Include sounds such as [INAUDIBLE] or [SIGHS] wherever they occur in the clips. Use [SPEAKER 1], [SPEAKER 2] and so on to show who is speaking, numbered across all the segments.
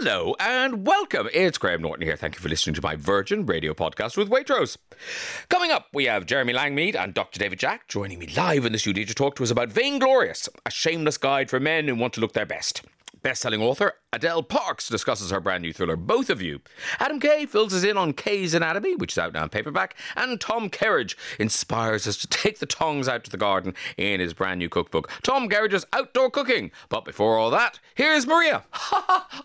[SPEAKER 1] Hello and welcome. It's Graham Norton here. Thank you for listening to my Virgin Radio podcast with Waitrose. Coming up, we have Jeremy Langmead and Dr. David Jack joining me live in the studio to talk to us about Vainglorious, a shameless guide for men who want to look their best. Best-selling author Adele Parks discusses her brand new thriller, Both of You. Adam Kay fills us in on Kay's Anatomy, which is out now in paperback, and Tom Kerridge inspires us to take the tongs out to the garden in his brand new cookbook, Tom Kerridge's Outdoor Cooking. But before all that, here's Maria. [LAUGHS]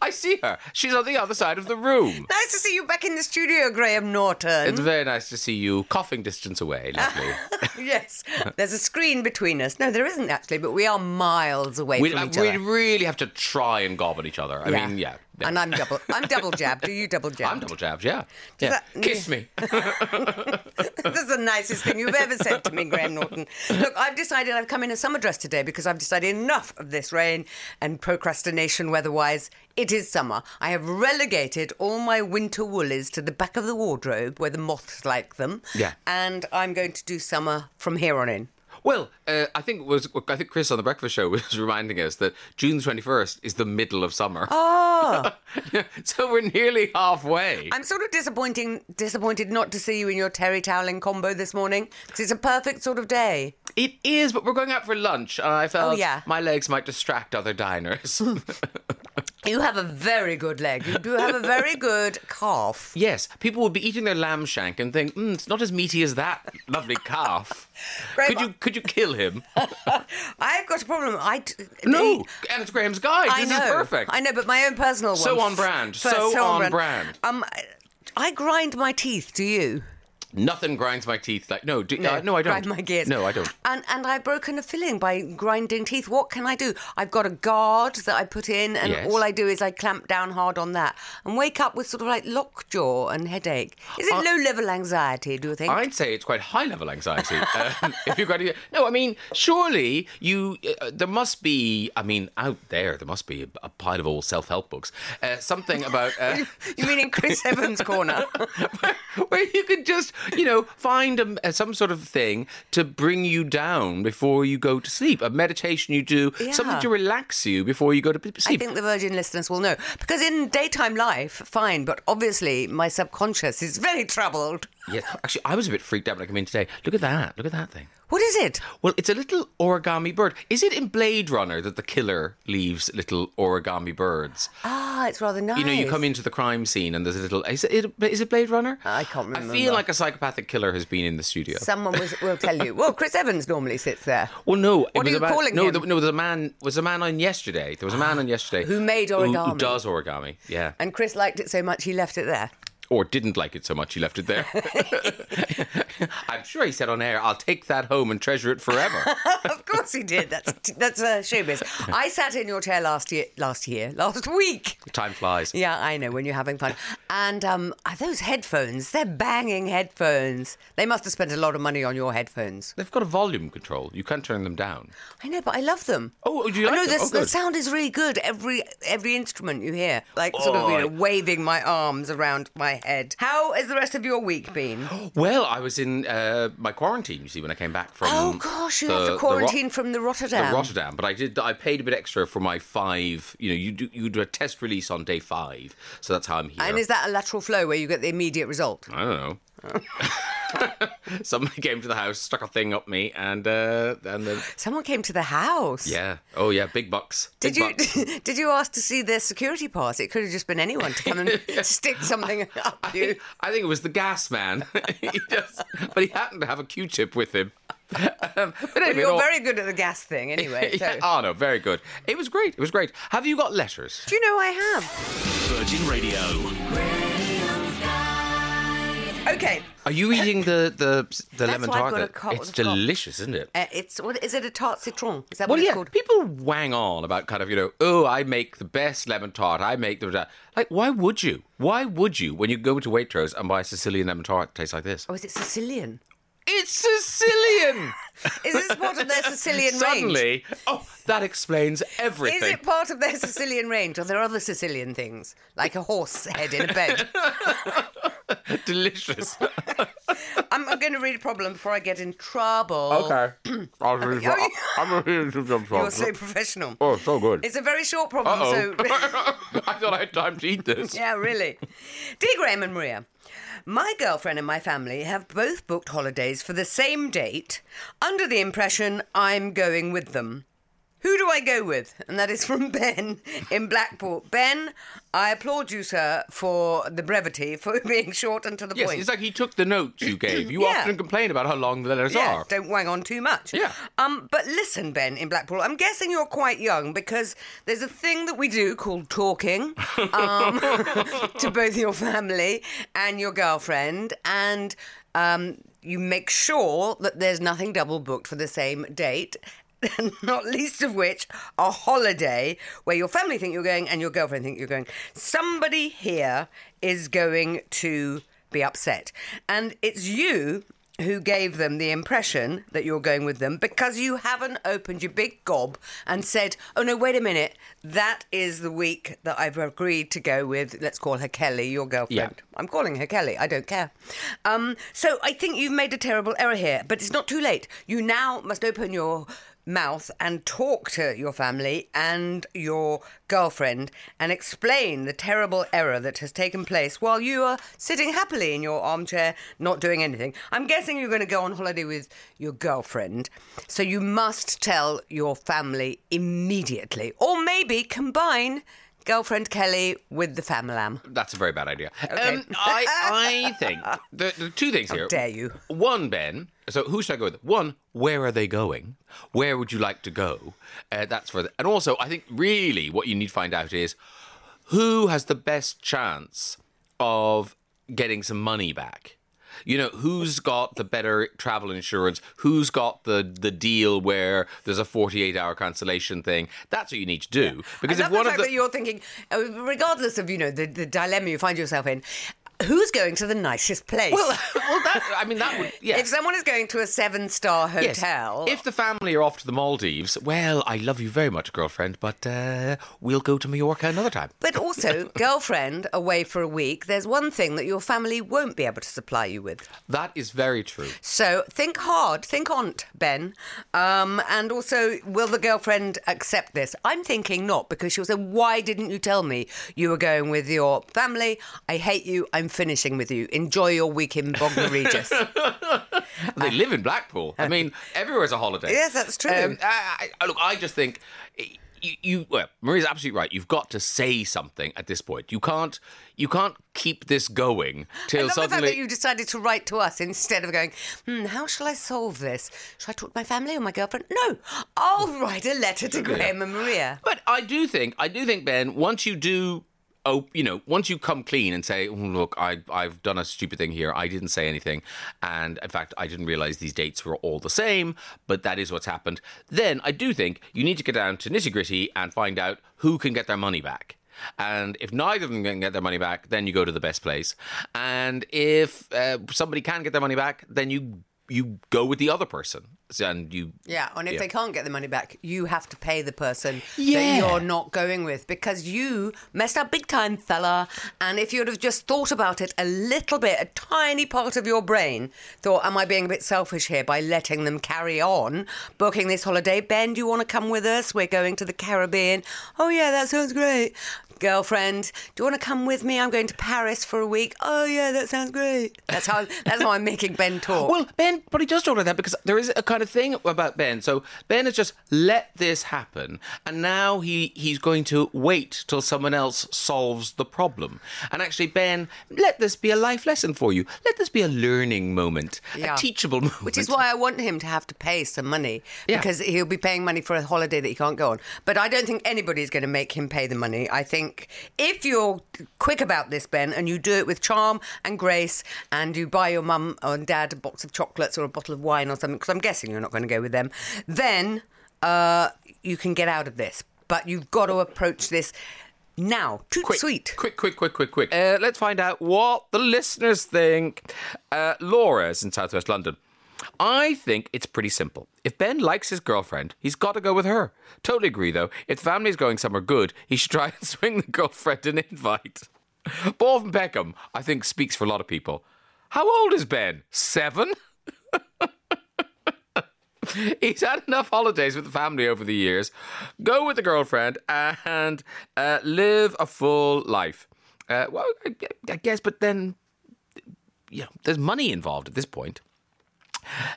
[SPEAKER 1] I see her. She's on the other side of the room.
[SPEAKER 2] Nice to see you back in the studio, Graham Norton.
[SPEAKER 1] It's very nice to see you coughing distance away. Lovely. [LAUGHS]
[SPEAKER 2] yes, there's a screen between us. No, there isn't actually, but we are miles away
[SPEAKER 1] we,
[SPEAKER 2] from each
[SPEAKER 1] we
[SPEAKER 2] other.
[SPEAKER 1] really have to try and gob at each other. I mean, yeah. yeah.
[SPEAKER 2] And I'm double. I'm double jabbed. Are you double jabbed?
[SPEAKER 1] I'm double jabbed, yeah. yeah.
[SPEAKER 2] that-
[SPEAKER 1] Kiss me. [LAUGHS]
[SPEAKER 2] this is the nicest thing you've ever said to me, Graham Norton. Look, I've decided I've come in a summer dress today because I've decided enough of this rain and procrastination weather-wise. It is summer. I have relegated all my winter woolies to the back of the wardrobe where the moths like them.
[SPEAKER 1] Yeah.
[SPEAKER 2] And I'm going to do summer from here on in.
[SPEAKER 1] Well, uh, I think was I think Chris on the breakfast show [LAUGHS] was reminding us that June twenty first is the middle of summer. [LAUGHS]
[SPEAKER 2] Oh,
[SPEAKER 1] so we're nearly halfway.
[SPEAKER 2] I'm sort of disappointing, disappointed not to see you in your terry toweling combo this morning because it's a perfect sort of day.
[SPEAKER 1] It is, but we're going out for lunch, and I felt
[SPEAKER 2] Oh, yeah.
[SPEAKER 1] my legs might distract other diners. [LAUGHS]
[SPEAKER 2] You have a very good leg. You do have a very [LAUGHS] good calf.
[SPEAKER 1] yes, people would be eating their lamb shank and think, mm, "It's not as meaty as that lovely calf." [LAUGHS]
[SPEAKER 2] Graham,
[SPEAKER 1] could you could you kill him? [LAUGHS]
[SPEAKER 2] I've got a problem. I d-
[SPEAKER 1] no, and it's Graham's guide.
[SPEAKER 2] I
[SPEAKER 1] this
[SPEAKER 2] know.
[SPEAKER 1] is perfect.
[SPEAKER 2] I know, but my own personal one.
[SPEAKER 1] So on brand.
[SPEAKER 2] First,
[SPEAKER 1] So on brand.
[SPEAKER 2] Um, I grind my teeth. Do you?
[SPEAKER 1] Nothing grinds my teeth like no. Do, uh, no, I don't.
[SPEAKER 2] Grind my gears.
[SPEAKER 1] No, I don't.
[SPEAKER 2] And and I've broken a filling by grinding teeth. What can I do? I've got a guard that I put in, and
[SPEAKER 1] Yes.
[SPEAKER 2] all I do is I clamp down hard on that and wake up with sort of like lockjaw and headache. Is it
[SPEAKER 1] Uh,
[SPEAKER 2] low level anxiety? Do you think?
[SPEAKER 1] I'd say it's quite high level anxiety. [LAUGHS] um, if you've got no, I mean, surely you. Uh, there must be. I mean, out there, there must be a, a pile of all self help books. Uh, something about. Uh, [LAUGHS]
[SPEAKER 2] you mean in Chris Evans' corner? [LAUGHS]
[SPEAKER 1] where you could just, [LAUGHS] you know, find a, some sort of thing to bring you down before you go to sleep. A meditation you do, something to relax you before you go to sleep.
[SPEAKER 2] I think the Virgin listeners will know. Because in daytime life, fine, but obviously my subconscious is very [LAUGHS] troubled.
[SPEAKER 1] Yeah, actually, I was a bit freaked out when I came in today. Look at that. Look at that thing.
[SPEAKER 2] What is it?
[SPEAKER 1] Well, it's a little origami bird. Is it in Blade Runner that the killer leaves little origami birds?
[SPEAKER 2] Ah, it's rather nice.
[SPEAKER 1] You know, you come into the crime scene and there's a little. Is it, is it Blade Runner?
[SPEAKER 2] I can't remember.
[SPEAKER 1] I feel like a psychopathic killer has been in the studio.
[SPEAKER 2] Someone was, will tell you. Well, Chris Evans normally sits there.
[SPEAKER 1] well, no. it
[SPEAKER 2] What are you
[SPEAKER 1] a man,
[SPEAKER 2] calling
[SPEAKER 1] no,
[SPEAKER 2] him?
[SPEAKER 1] the- no, there was a man. Was a man on yesterday. There was a man on [GASPS] yesterday
[SPEAKER 2] Who made
[SPEAKER 1] who, who
[SPEAKER 2] origami.
[SPEAKER 1] does origami. Yeah,
[SPEAKER 2] And Chris liked it so much he left it there.
[SPEAKER 1] Or didn't like it so much he left it there. [LAUGHS] I'm sure he said on air, "I'll take that home and treasure it forever." [LAUGHS]
[SPEAKER 2] of course he did. That's that's uh, showbiz. I sat in your chair last year, last year, last week.
[SPEAKER 1] Time flies.
[SPEAKER 2] Yeah, I know when you're having fun. And um, are those headphones, they're banging headphones. They must have spent a lot of money on your headphones.
[SPEAKER 1] They've got a volume control. You can't turn them down.
[SPEAKER 2] I know, but I love them.
[SPEAKER 1] Oh, do you
[SPEAKER 2] I know
[SPEAKER 1] them?
[SPEAKER 2] this,
[SPEAKER 1] Oh,
[SPEAKER 2] the sound is really good. Every every instrument you hear, like sort of you know,
[SPEAKER 1] Oh.
[SPEAKER 2] waving my arms around my head. How has the rest of your week been? [GASPS]
[SPEAKER 1] Well, I was in uh, my quarantine. You see, when I came back from
[SPEAKER 2] oh gosh, you
[SPEAKER 1] the-
[SPEAKER 2] have
[SPEAKER 1] the Ro-
[SPEAKER 2] quarantine from the Rotterdam.
[SPEAKER 1] the Rotterdam, but I did. I paid a bit extra for my five. You know, you do you do a test release on day five, so that's how I'm here.
[SPEAKER 2] and is that a lateral flow where you get the immediate result?
[SPEAKER 1] I don't know. [LAUGHS] [LAUGHS] Somebody came to the house, stuck a thing up me, and uh, and then
[SPEAKER 2] Someone came to the house.
[SPEAKER 1] yeah, oh yeah, big bucks.
[SPEAKER 2] Did
[SPEAKER 1] Big
[SPEAKER 2] you
[SPEAKER 1] bucks. [LAUGHS]
[SPEAKER 2] did you ask to see their security pass? It could have just been anyone to come and [LAUGHS] stick something up
[SPEAKER 1] I
[SPEAKER 2] you.
[SPEAKER 1] think, I think it was the gas man. he just, but he happened to have a Q-tip with him. Um, but
[SPEAKER 2] Well,
[SPEAKER 1] anyway,
[SPEAKER 2] you're
[SPEAKER 1] no-
[SPEAKER 2] very good at the gas thing, anyway. So.
[SPEAKER 1] yeah, oh no, very good. It was great. It was great. Have you got letters?
[SPEAKER 2] Do you know I have?
[SPEAKER 3] Virgin Radio.
[SPEAKER 2] Okay,
[SPEAKER 1] Are you eating the the the lemon
[SPEAKER 2] why I've
[SPEAKER 1] tart?
[SPEAKER 2] got a cut
[SPEAKER 1] it's
[SPEAKER 2] of the top.
[SPEAKER 1] delicious, isn't it?
[SPEAKER 2] uh, it's what is it? A tart citron? Is that
[SPEAKER 1] Well,
[SPEAKER 2] what it's
[SPEAKER 1] yeah.
[SPEAKER 2] called?
[SPEAKER 1] People wang on about kind of you know, oh, I make the best lemon tart. I make the like. Why would you? Why would you when you go to Waitrose and buy a Sicilian lemon tart that tastes like this?
[SPEAKER 2] Oh, is it Sicilian?
[SPEAKER 1] It's Sicilian. [LAUGHS]
[SPEAKER 2] Is this part of their [LAUGHS] Sicilian range?
[SPEAKER 1] Suddenly, oh, that explains everything.
[SPEAKER 2] Is it part of their Sicilian range, or there are other Sicilian things like a horse head in a bed? [LAUGHS]
[SPEAKER 1] Delicious.
[SPEAKER 2] I'm, I'm going to read a problem before I get in trouble. Okay. [CLEARS THROAT]
[SPEAKER 1] I'll read
[SPEAKER 2] Oh,
[SPEAKER 1] I'm reading some
[SPEAKER 2] You're so professional.
[SPEAKER 1] Oh, so good.
[SPEAKER 2] It's a very short problem, so
[SPEAKER 1] I thought I had time to eat this.
[SPEAKER 2] Yeah, really. Dear Graham and Maria, my girlfriend and my family have both booked holidays for the same date under the impression I'm going with them. Who do I go with? And that is from [LAUGHS] Ben in Blackpool. Ben, I applaud you, sir, for the brevity, [LAUGHS] for being short and to the
[SPEAKER 1] Yes,
[SPEAKER 2] point.
[SPEAKER 1] it's like he took the notes you gave. You [COUGHS]
[SPEAKER 2] Yeah.
[SPEAKER 1] often complain about how long the letters
[SPEAKER 2] Yeah,
[SPEAKER 1] are.
[SPEAKER 2] don't wang on too much.
[SPEAKER 1] Yeah.
[SPEAKER 2] Um, but listen, Ben in Blackpool, I'm guessing you're quite young because there's a thing that we do called talking um, [LAUGHS] to both your family and your girlfriend, and um, you make sure that there's nothing double booked for the same date. [LAUGHS] Not least of which a holiday where your family think you're going and your girlfriend think you're going. Somebody here is going to be upset, and it's you who gave them the impression that you're going with them because you haven't opened your big gob and said, oh no, wait a minute, that is the week that I've agreed to go with, let's call her Kelly, your girlfriend.
[SPEAKER 1] Yeah.
[SPEAKER 2] I'm calling her Kelly, I don't care. Um, so I think you've made a terrible error here, but it's not too late. You now must open your mouth and talk to your family and your girlfriend and explain the terrible error that has taken place while you are sitting happily in your armchair not doing anything. I'm guessing you're going to go on holiday with your girlfriend, so you must tell your family immediately or maybe combine girlfriend Kelly with the family. Lamb.
[SPEAKER 1] That's a very bad idea.
[SPEAKER 2] Okay.
[SPEAKER 1] Um, I, [LAUGHS] I think the, are two things here.
[SPEAKER 2] dare you.
[SPEAKER 1] One, Ben. So who should I go with? One, where are they going? Where would you like to go? Uh, that's for. The, and also, I think really what you need to find out is who has the best chance of getting some money back. You know, who's got the better travel insurance? Who's got the the deal where there's a 48 hour cancellation thing? That's what you need to do. Because
[SPEAKER 2] I
[SPEAKER 1] if one
[SPEAKER 2] the
[SPEAKER 1] of the
[SPEAKER 2] that you're thinking, uh, regardless of you know the, the dilemma you find yourself in, who's going to the nicest place?
[SPEAKER 1] well, [LAUGHS] well, that I mean that would [LAUGHS] yeah.
[SPEAKER 2] If someone is going to a seven-star
[SPEAKER 1] Yes.
[SPEAKER 2] hotel,
[SPEAKER 1] If the family are off to the Maldives, well, I love you very much, girlfriend, but uh, we'll go to Mallorca another time. [LAUGHS]
[SPEAKER 2] but also girlfriend away for a week, there's one thing that your family won't be able to supply you with.
[SPEAKER 1] That is very true.
[SPEAKER 2] So think hard, think on, Ben. Um, and also, will the girlfriend accept this? I'm thinking not, because she'll say, "Why didn't you tell me you were going with your family? I hate you. I'm finishing with you. Enjoy your week in Bognor Regis." [LAUGHS]
[SPEAKER 1] They live in Blackpool. I mean, everywhere's a holiday.
[SPEAKER 2] Yes, that's true.
[SPEAKER 1] Um, I, I, look, I just think you, you. Well, Maria's absolutely right. You've got to say something at this point. You can't. You can't keep this going
[SPEAKER 2] I
[SPEAKER 1] till
[SPEAKER 2] love the fact that you decided to write to us instead of going, hmm, how shall I solve this? Should I talk to my family or my girlfriend? No, I'll write a letter to Graham and Maria.
[SPEAKER 1] But I do think, I do think, Ben, once you do, oh, you know, once you come clean and say, "Oh, look, I, I've done a stupid thing here. I didn't say anything, and in fact, I didn't realize these dates were all the same. But that is what's happened. Then I do think you need to get down to nitty gritty and find out who can get their money back. And if neither of them can get their money back, then you go to the best place. And if uh, somebody can get their money back, then you you go with the other person. And you
[SPEAKER 2] Yeah, and if
[SPEAKER 1] Yeah.
[SPEAKER 2] they can't get the money back, you have to pay the person
[SPEAKER 1] Yeah.
[SPEAKER 2] that you're not going with because you messed up big time, fella. And if you'd have just thought about it a little bit, a tiny part of your brain thought, Am I being a bit selfish here by letting them carry on booking this holiday? Ben, do you want to come with us? We're going to the Caribbean. Oh, yeah, that sounds great. Girlfriend, do you want to come with me? I'm going to Paris for a week. Oh yeah, that sounds great. That's how that's how I'm making Ben talk.
[SPEAKER 1] Well, Ben, but he does talk like that because there is a kind of thing about Ben. So Ben has just let this happen, and now he he's going to wait till someone else solves the problem. And actually, Ben, let this be a life lesson for you. Let this be a learning moment,
[SPEAKER 2] Yeah.
[SPEAKER 1] a teachable moment.
[SPEAKER 2] Which is why I want him to have to pay some money
[SPEAKER 1] Yeah.
[SPEAKER 2] because he'll be paying money for a holiday that he can't go on. But I don't think anybody's going to make him pay the money. I think if you're quick about this, Ben, and you do it with charm and grace, and you buy your mum or dad a box of chocolates or a bottle of wine or something, because I'm guessing you're not going to go with them, then uh, you can get out of this. But you've got to approach this now. Toot
[SPEAKER 1] quick,
[SPEAKER 2] sweet.
[SPEAKER 1] Quick, quick, quick, quick, quick. Uh, let's find out what the listeners think. Uh, Laura's in Southwest London. I think it's pretty simple. If Ben likes his girlfriend, he's got to go with her. Totally agree, though. If the family's going somewhere good, he should try [LAUGHS] and swing the girlfriend an invite. Paul from Peckham, I think, speaks for a lot of people. How old is Ben? Seven? [LAUGHS] [LAUGHS] He's had enough holidays with the family over the years. Go with the girlfriend and uh, live a full life. Uh, well, I, guess, but then, you know, there's money involved at this point.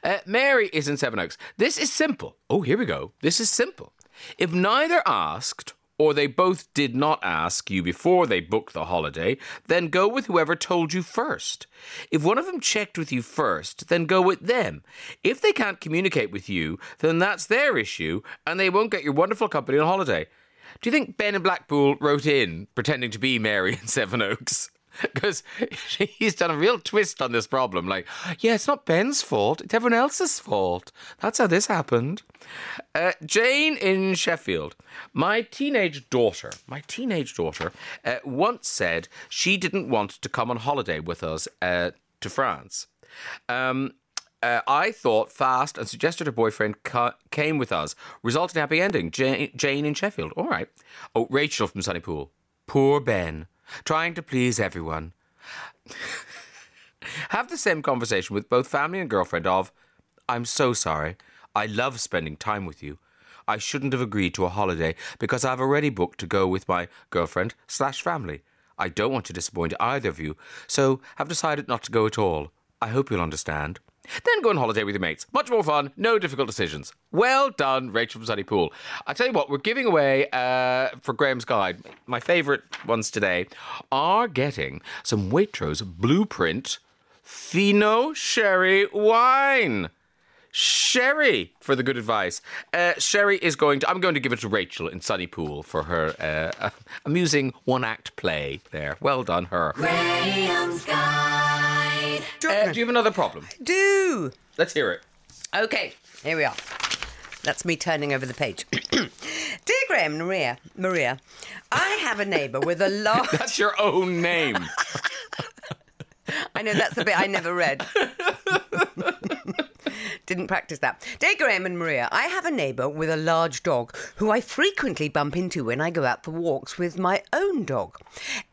[SPEAKER 1] Uh, Mary is in Sevenoaks. This is simple. Oh, here we go. This is simple. If neither asked or they both did not ask you before they booked the holiday, then go with whoever told you first. If one of them checked with you first, then go with them. If they can't communicate with you, then that's their issue and they won't get your wonderful company on holiday. Do you think Ben in Blackpool wrote in pretending to be Mary in Sevenoaks? [LAUGHS] because [LAUGHS] he's done a real twist on this problem. Like, yeah, it's not Ben's fault, it's everyone else's fault. That's how this happened. Uh, Jane in Sheffield. My teenage daughter, my teenage daughter, uh, once said she didn't want to come on holiday with us uh, to France. Um, uh, I thought fast and suggested her boyfriend ca- came with us, resulting in happy ending. Jane, Jane in Sheffield. All right. Oh, Rachel from Sunnypool. Poor Ben trying to please everyone. [LAUGHS] Have the same conversation with both family and girlfriend of, I'm so sorry. I love spending time with you. I shouldn't have agreed to a holiday because I've already booked to go with my girlfriend slash family. I don't want to disappoint either of you, so have decided not to go at all. I hope you'll understand. Then go on holiday with your mates. Much more fun, no difficult decisions. Well done, Rachel from Sunnypool. I tell you what, we're giving away uh, for Graham's Guide, my favourite ones today, are getting some Waitrose Blueprint Fino Sherry Wine. Sherry for the good advice. Uh, Sherry is going to. I'm going to give it to Rachel in Sunnypool for her uh, [LAUGHS] amusing one act play there. Well done, her.
[SPEAKER 3] Graham's Guide.
[SPEAKER 1] Uh, do you have another problem?
[SPEAKER 2] Do.
[SPEAKER 1] Let's hear it.
[SPEAKER 2] Okay, here we are. That's me turning over the page. [CLEARS THROAT] Dear Graham Maria, Maria, I have a neighbour with a [LAUGHS] large.
[SPEAKER 1] That's your own name. [LAUGHS]
[SPEAKER 2] I know that's the bit I never read. [LAUGHS] Didn't practice that. Dear Graham and Maria, I have a neighbour with a large dog who I frequently bump into when I go out for walks with my own dog.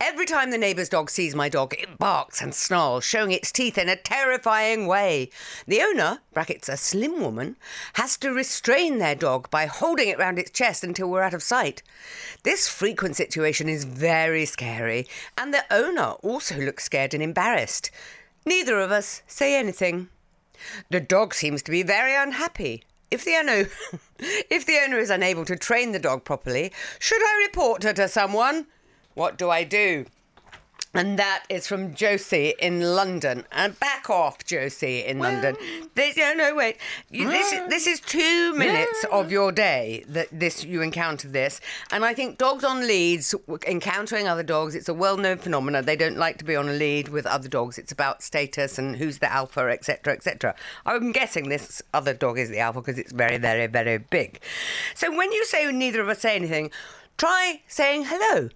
[SPEAKER 2] Every time the neighbour's dog sees my dog, it barks and snarls, showing its teeth in a terrifying way. The owner, brackets a slim woman, has to restrain their dog by holding it round its chest until we're out of sight. This frequent situation is very scary, and the owner also looks scared and embarrassed. Neither of us say anything. The dog seems to be very unhappy. If the owner, [LAUGHS] if the owner is unable to train the dog properly, should I report her to someone? What do I do? And that is from Josie in London. And back off, Josie in London. This, no, no, wait. You, this, is, this is two minutes of your day that this you encounter this. And I think dogs on leads, encountering other dogs, it's a well-known phenomenon. They don't like to be on a lead with other dogs. It's about status and who's the alpha, etc., etc. I'm guessing this other dog is the alpha because it's very, very, very big. So when you say neither of us say anything, Try saying hello.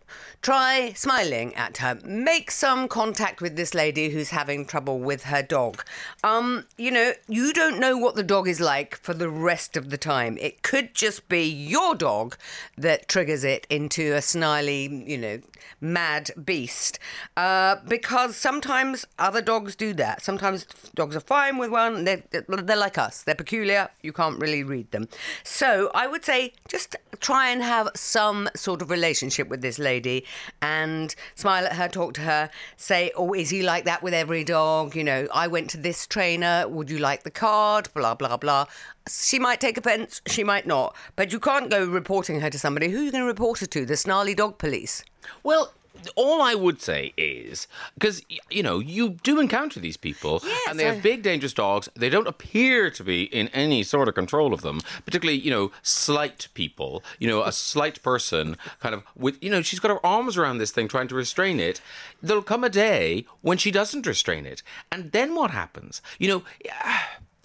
[SPEAKER 2] Try smiling at her. Make some contact with this lady who's having trouble with her dog. Um, you know, you don't know what the dog is like for the rest of the time. It could just be your dog that triggers it into a snarly, you know, mad beast. Uh, because sometimes other dogs do that. Sometimes dogs are fine with one. They're, they're like us. They're peculiar. You can't really read them. So I would say just try and have some sort of relationship with this lady and smile at her, talk to her, say, Oh, is he like that with every dog? You know, I went to this trainer. Would you like the card? Blah, blah, blah. She might take offence, she might not. But you can't go reporting her to somebody. Who are you going to report her to? The snarly dog police.
[SPEAKER 1] Well, all I would say is because you know you do encounter these people,
[SPEAKER 2] Yes,
[SPEAKER 1] and they
[SPEAKER 2] I-
[SPEAKER 1] have big, dangerous dogs. They don't appear to be in any sort of control of them. Particularly, you know, slight people. You know, a slight person, kind of with you know, she's got her arms around this thing, trying to restrain it. There'll come a day when she doesn't restrain it, and then what happens? You know. [SIGHS]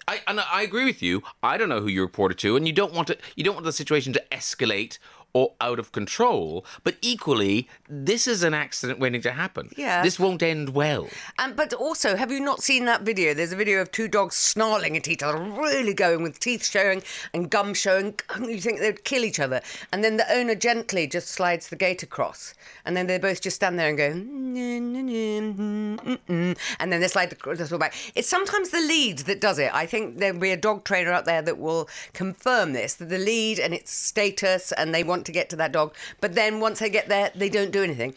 [SPEAKER 1] I, and I agree with you. I don't know who you reported to, and you don't want to. You don't want the situation to escalate or out of control. But equally, this is an accident waiting to happen.
[SPEAKER 2] Yeah.
[SPEAKER 1] This won't end well.
[SPEAKER 2] And but also, have you not seen that video? There's a video of two dogs snarling at each other, really going with teeth showing and gum showing. [LAUGHS] You think they'd kill each other, and then the owner gently just slides the gate across, and then they both just stand there and go. "Mm, and then they slide the, the back. It's sometimes the lead that does it. I think there'll be a dog trainer out there that will confirm this that the lead and its status, and they want to get to that dog. But then once they get there, they don't do anything.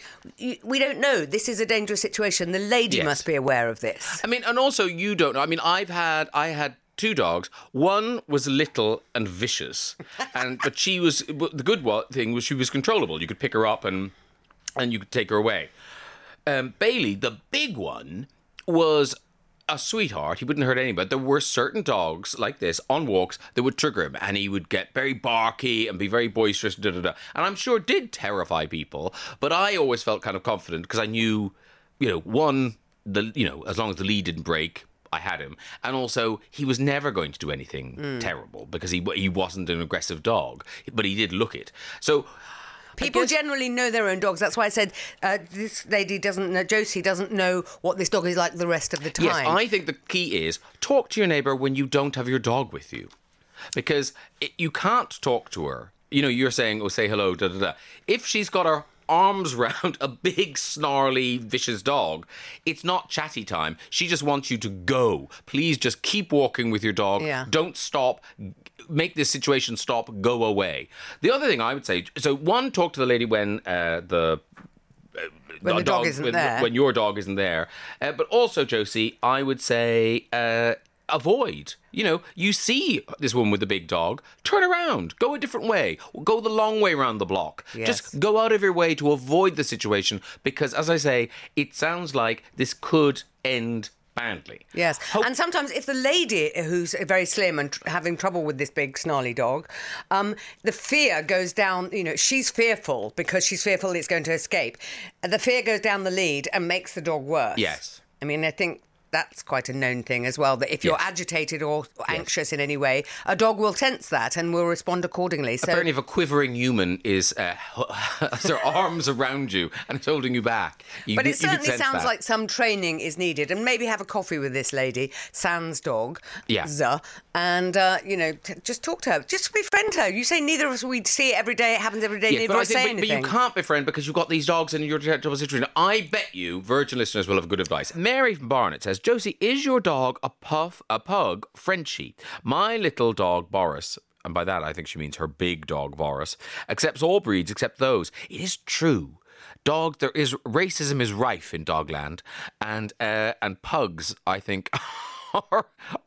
[SPEAKER 2] We don't know. This is a dangerous situation. The lady
[SPEAKER 1] Yes.
[SPEAKER 2] must be aware of this.
[SPEAKER 1] I mean, and also you don't know. I mean, I've had I had two dogs. One was little and vicious, [LAUGHS] and but she was the good thing was she was controllable. You could pick her up and and you could take her away. Um, Bailey, the big one, was a sweetheart. He wouldn't hurt anybody. There were certain dogs like this on walks that would trigger him, and he would get very barky and be very boisterous. Da, da, da. And I'm sure did terrify people. But I always felt kind of confident because I knew, you know, one, the you know, as long as the lead didn't break. I had him, and also he was never going to do anything hmm. terrible because he he wasn't an aggressive dog, but he did look it. So
[SPEAKER 2] People
[SPEAKER 1] guess-
[SPEAKER 2] generally know their own dogs. That's why I said uh, this lady doesn't know, Josie doesn't know what this dog is like the rest of the time.
[SPEAKER 1] Yes, I think the key is talk to your neighbour when you don't have your dog with you, because it, you can't talk to her. You know, you're saying, "Oh, say hello." Da da da. If she's got her arms [LAUGHS] round a big, snarly, vicious dog, it's not chatty time. She just wants you to go. Please, just keep walking with your dog.
[SPEAKER 2] Yeah.
[SPEAKER 1] Don't stop. Make this situation stop. Go away. The other thing I would say, so one, talk to the lady when uh, the
[SPEAKER 2] When the dog
[SPEAKER 1] dog-
[SPEAKER 2] isn't
[SPEAKER 1] when,
[SPEAKER 2] there.
[SPEAKER 1] when your dog isn't there. Uh, but also, Josie, I would say uh, avoid. You know, you see this woman with the big dog, turn around, go a different way, go the long way around the block.
[SPEAKER 2] Yes.
[SPEAKER 1] Just go out of your way to avoid the situation because, as I say, it sounds like this could end badly.
[SPEAKER 2] Yes,
[SPEAKER 1] Hope-
[SPEAKER 2] and sometimes if the lady who's very slim and tr- having trouble with this big snarly dog, um, the fear goes down. You know, she's fearful because she's fearful it's going to escape. The fear goes down the lead and makes the dog worse.
[SPEAKER 1] Yes.
[SPEAKER 2] I mean, I think that's quite a known thing as well. That if you're
[SPEAKER 1] Yes.
[SPEAKER 2] agitated or anxious in any way, a dog will sense that and will respond accordingly. So
[SPEAKER 1] Apparently, if a quivering human is uh, [LAUGHS] has their arms around you and is holding you back, you,
[SPEAKER 2] But it
[SPEAKER 1] can
[SPEAKER 2] certainly sounds
[SPEAKER 1] that.
[SPEAKER 2] like some training is needed, and maybe have a coffee with this lady, Sans dog,
[SPEAKER 1] Yeah.
[SPEAKER 2] And uh, you know, t- just talk to her, just befriend her. You say neither of us we see it every day; it happens every day.
[SPEAKER 1] Yes,
[SPEAKER 2] neither
[SPEAKER 1] but,
[SPEAKER 2] of
[SPEAKER 1] I
[SPEAKER 2] us
[SPEAKER 1] think,
[SPEAKER 2] say
[SPEAKER 1] but, but you can't befriend because you've got these dogs in your terrible situation. I bet you Virgin listeners will have good advice. Mary from Barnet says, Josie, is your dog a puff, a pug, Frenchie? My little dog Boris. And by that, I think she means her big dog, Boris, accepts all breeds except those. It is true. Dog, there is racism is rife in Dogland, and uh, and pugs, I think, [LAUGHS]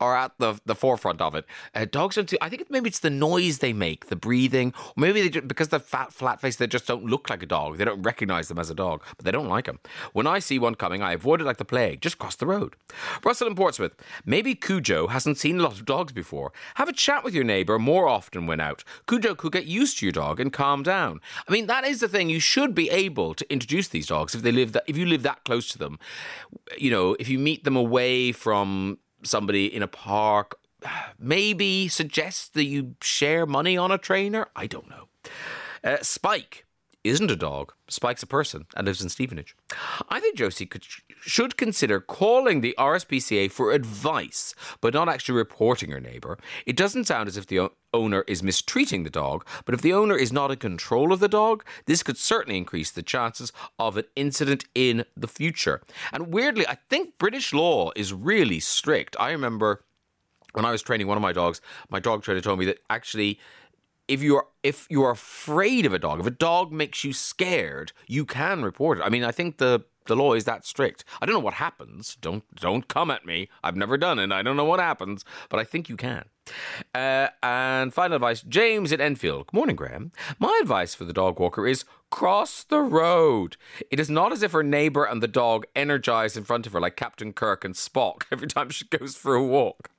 [SPEAKER 1] are, at the, the forefront of it. Uh, dogs don't. Do, I think maybe it's the noise they make, the breathing, or maybe they because they're fat, flat faced, they just don't look like a dog. They don't recognize them as a dog, but they don't like them. When I see one coming, I avoid it like the plague. Just cross the road. Russell in Portsmouth. Maybe Cujo hasn't seen a lot of dogs before. Have a chat with your neighbour more often when out. Cujo could get used to your dog and calm down. I mean, that is the thing. You should be able to introduce these dogs if they live that if you live that close to them. You know, if you meet them away from somebody in a park, [SIGHS] maybe suggest that you share money on a trainer. I don't know. Uh, Spike isn't a dog. Spike's a person and lives in Stevenage. I think Josie could, should consider calling the RSPCA for advice, but not actually reporting her neighbour. It doesn't sound as if the owner is mistreating the dog, but if the owner is not in control of the dog, this could certainly increase the chances of an incident in the future. And weirdly, I think British law is really strict. I remember when I was training one of my dogs, my dog trainer told me that actually if you're if you're afraid of a dog, if a dog makes you scared, you can report it. I mean, I think the the law is that strict. I don't know what happens. Don't don't come at me. I've never done it. I don't know what happens, but I think you can. Uh, and final advice, James at Enfield. Good morning, Graham. My advice for the dog walker is cross the road. It is not as if her neighbour and the dog energize in front of her like Captain Kirk and Spock [LAUGHS] every time she goes for a walk.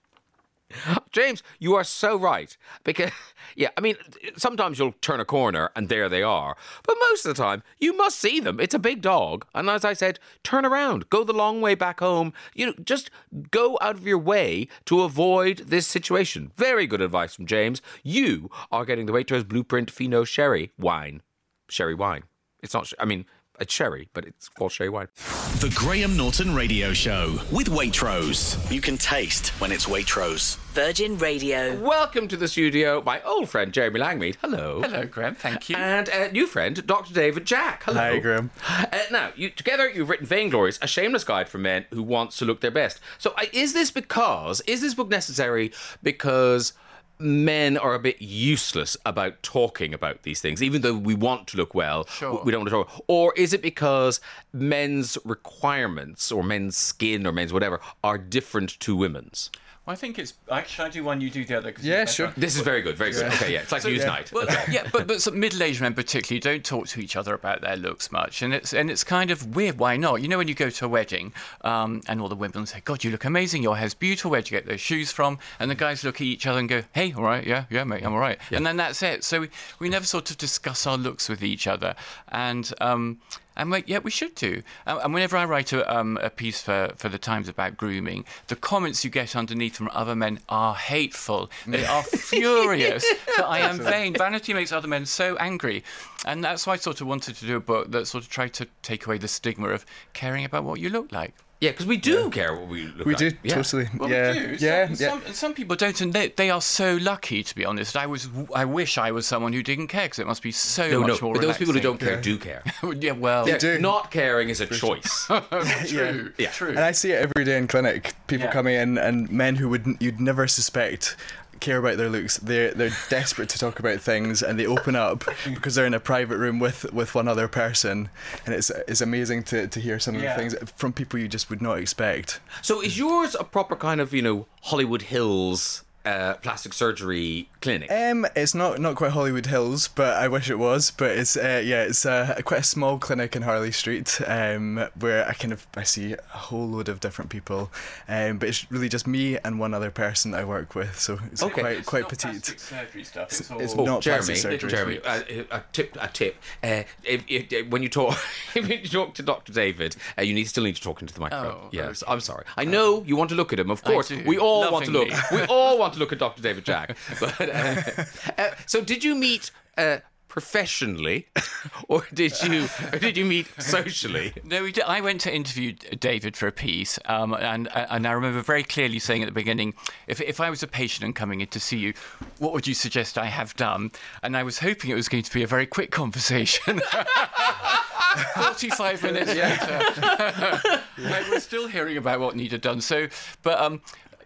[SPEAKER 1] [LAUGHS] James, you are so right. Because, [LAUGHS] yeah, I mean, sometimes you'll turn a corner and there they are. But most of the time, you must see them. It's a big dog. And as I said, turn around, go the long way back home. You know, just go out of your way to avoid this situation. Very good advice from James. You are getting the Waitrose Blueprint Fino Sherry wine. Sherry wine. It's not, I mean, It's cherry, but it's called sherry wine.
[SPEAKER 4] The Graham Norton Radio Show with Waitrose. You can taste when it's Waitrose.
[SPEAKER 5] Virgin Radio.
[SPEAKER 1] Welcome to the studio, my old friend Jeremy Langmead. Hello.
[SPEAKER 6] Hello, Graham. Thank you.
[SPEAKER 1] And a new friend, Dr. David Jack. Hello.
[SPEAKER 7] Hi, Graham.
[SPEAKER 1] Uh, now, you, together you've written Vainglorious, a shameless guide for men who wants to look their best. So, uh, is this because, is this book necessary because men are a bit useless about talking about these things, even though we want to look well,
[SPEAKER 6] Sure.
[SPEAKER 1] we don't want to talk? Or is it because men's requirements or men's skin or men's whatever are different to women's?
[SPEAKER 6] Well, I think it's. I- Should I do one? You do the other. 'cause
[SPEAKER 7] Yeah, sure.
[SPEAKER 6] better.
[SPEAKER 1] This is very good, very good. Okay, yeah, it's like Newsnight.
[SPEAKER 6] Well, yeah, but but some middle-aged men particularly don't talk to each other about their looks much, and it's and it's kind of weird. Why not? You know, when you go to a wedding, um, and all the women say, "God, you look amazing. Your hair's beautiful. Where'd you get those shoes from?" And the guys look at each other and go, "Hey, all right, yeah, yeah, mate, I'm all right." And then that's it. So we, we never sort of discuss our looks with each other, and um, and we, yeah, we should do. Um, and whenever I write a, um, a piece for, for the Times about grooming, the comments you get underneath from other men are hateful. They are [LAUGHS] furious that I am vain. Vanity makes other men so angry. And that's why I sort of wanted to do a book that sort of tried to take away the stigma of caring about what you look like.
[SPEAKER 1] Yeah, because we do care what we look
[SPEAKER 7] We
[SPEAKER 1] like.
[SPEAKER 7] do
[SPEAKER 1] Yeah.
[SPEAKER 7] totally.
[SPEAKER 6] Well,
[SPEAKER 7] yeah,
[SPEAKER 6] we do.
[SPEAKER 7] yeah,
[SPEAKER 6] some,
[SPEAKER 7] yeah.
[SPEAKER 6] Some, some people don't, and they, they are so lucky, to be honest. I was, I wish I was someone who didn't care, because it must be so
[SPEAKER 1] No, no,
[SPEAKER 6] much more
[SPEAKER 1] but those people who don't
[SPEAKER 6] relaxing.
[SPEAKER 1] care do care. [LAUGHS]
[SPEAKER 6] yeah, well,
[SPEAKER 1] Yeah,
[SPEAKER 7] do.
[SPEAKER 1] Not caring is a choice. [LAUGHS]
[SPEAKER 6] true,
[SPEAKER 1] Yeah.
[SPEAKER 6] true.
[SPEAKER 7] And I see it every day in clinic. People
[SPEAKER 6] Yeah.
[SPEAKER 7] coming in and men who would you'd never suspect care about their looks. They're they're desperate to talk about things and they open up because they're in a private room with with one other person and it's it's amazing to, to hear some of
[SPEAKER 6] Yeah.
[SPEAKER 7] the things from people you just would not expect.
[SPEAKER 1] so is yours a proper kind of, you know, Hollywood Hills uh, plastic surgery clinic?
[SPEAKER 7] Um, it's not not quite Hollywood Hills, but I wish it was. But it's uh, yeah, it's uh, quite a small clinic in Harley Street, um, where I kind of I see a whole load of different people, um, but it's really just me and one other person I work with, so it's
[SPEAKER 1] Okay.
[SPEAKER 7] quite
[SPEAKER 6] It's
[SPEAKER 7] quite
[SPEAKER 6] not
[SPEAKER 7] petite.
[SPEAKER 6] plastic surgery stuff. It's, all
[SPEAKER 7] it's
[SPEAKER 1] Oh,
[SPEAKER 7] not
[SPEAKER 1] Jeremy,
[SPEAKER 7] plastic surgery.
[SPEAKER 1] Jeremy, uh, a tip, a tip. Uh, if, if, when you talk, [LAUGHS] if you talk to Dr. David, uh, you need still need to talk into the microphone.
[SPEAKER 6] Oh,
[SPEAKER 1] yes, I'm sorry. I know you want to look at him. Of course, we all want to look. We all want to look at Dr. David Jack. [LAUGHS] But uh, uh, so, did you meet? Uh, professionally [LAUGHS] or did you or did you meet socially
[SPEAKER 6] No, we did. I went to interview David for a piece, um, and and I remember very clearly saying at the beginning, if if I was a patient and coming in to see you, what would you suggest I have done? And I was hoping it was going to be a very quick conversation. [LAUGHS] Forty-five minutes later, I was still hearing about what needed done. So, but um.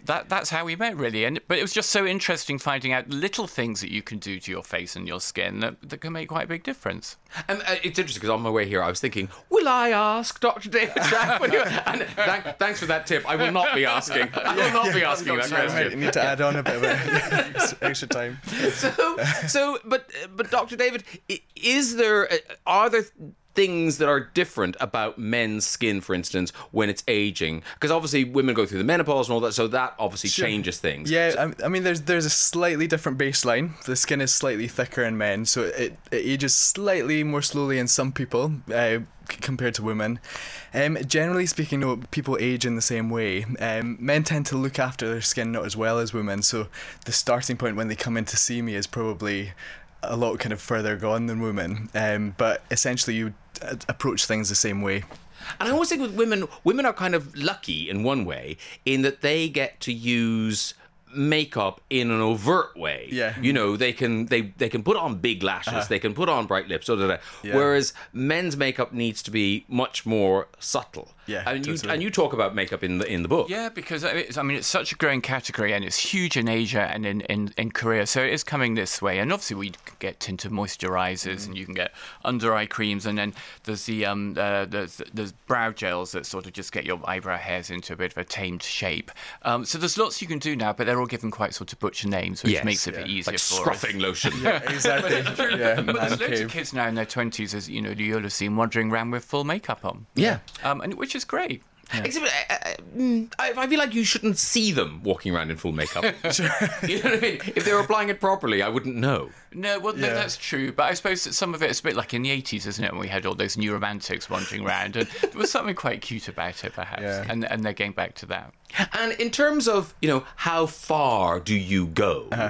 [SPEAKER 6] That, that's how we met, really. And but it was just so interesting finding out little things that you can do to your face and your skin that, that can make quite a big difference.
[SPEAKER 1] Um, uh, it's interesting because on my way here, I was thinking, will I ask Dr. David [LAUGHS] and thank, thanks for that tip. I will not be asking. I will not be asking that
[SPEAKER 7] I might need to add on a bit of extra- [LAUGHS] extra time.
[SPEAKER 1] So, so, but, but Dr. David, is there, uh, are there things that are different about men's skin, for instance, when it's aging? Because obviously women go through the menopause and all that, so that obviously changes things.
[SPEAKER 7] Yeah, I, I mean, there's there's a slightly different baseline. The skin is slightly thicker in men, so it, it ages slightly more slowly in some people uh, compared to women. Um, generally speaking, no, people age in the same way. Um, men tend to look after their skin not as well as women, so the starting point when they come in to see me is probably a lot kind of further gone than women. Um, but essentially, you Uh, approach things the same way.
[SPEAKER 1] And I always think with women, women are kind of lucky in one way in that they get to use makeup in an overt way.
[SPEAKER 7] Yeah.
[SPEAKER 1] You know, they can they they can put on big lashes, they can put on bright lips, da, da, da.
[SPEAKER 7] Yeah.
[SPEAKER 1] whereas men's makeup needs to be much more subtle.
[SPEAKER 7] Yeah,
[SPEAKER 1] And you and you talk about makeup in the in the book.
[SPEAKER 6] Yeah, because I mean, it's, I mean, it's such a growing category and it's huge in Asia and in, in, in Korea. So it is coming this way. And obviously, we get into moisturizers and you can get under eye creams. And then there's the um, uh, there's, there's brow gels that sort of just get your eyebrow hairs into a bit of a tamed shape. Um, so there's lots you can do now, but they're all given quite sort of butcher names, which
[SPEAKER 1] Yes,
[SPEAKER 6] makes it a
[SPEAKER 7] yeah.
[SPEAKER 6] bit easier
[SPEAKER 1] Like
[SPEAKER 6] for us.
[SPEAKER 1] scruffing lotion. [LAUGHS] [LAUGHS]
[SPEAKER 7] Exactly. yeah,
[SPEAKER 6] But
[SPEAKER 7] man
[SPEAKER 6] there's loads of
[SPEAKER 7] cave.
[SPEAKER 6] kids now in their 20s, as you know, you'll have seen wandering around with full makeup on.
[SPEAKER 1] Yeah.
[SPEAKER 6] Um, and which is great.
[SPEAKER 1] Except, uh, uh, mm, I, I feel like you shouldn't see them walking around in full makeup. [LAUGHS] [LAUGHS] you know what I mean? If they were applying it properly, I wouldn't know.
[SPEAKER 6] No, well, no, that's true. But I suppose that some of it is a bit like in the 80s, isn't it? When we had all those new romantics wandering around. And [LAUGHS] there was something quite cute about it, perhaps.
[SPEAKER 7] Yeah.
[SPEAKER 6] And, and they're getting back to that.
[SPEAKER 1] And in terms of, you know, how far do you go?
[SPEAKER 7] Uh-huh.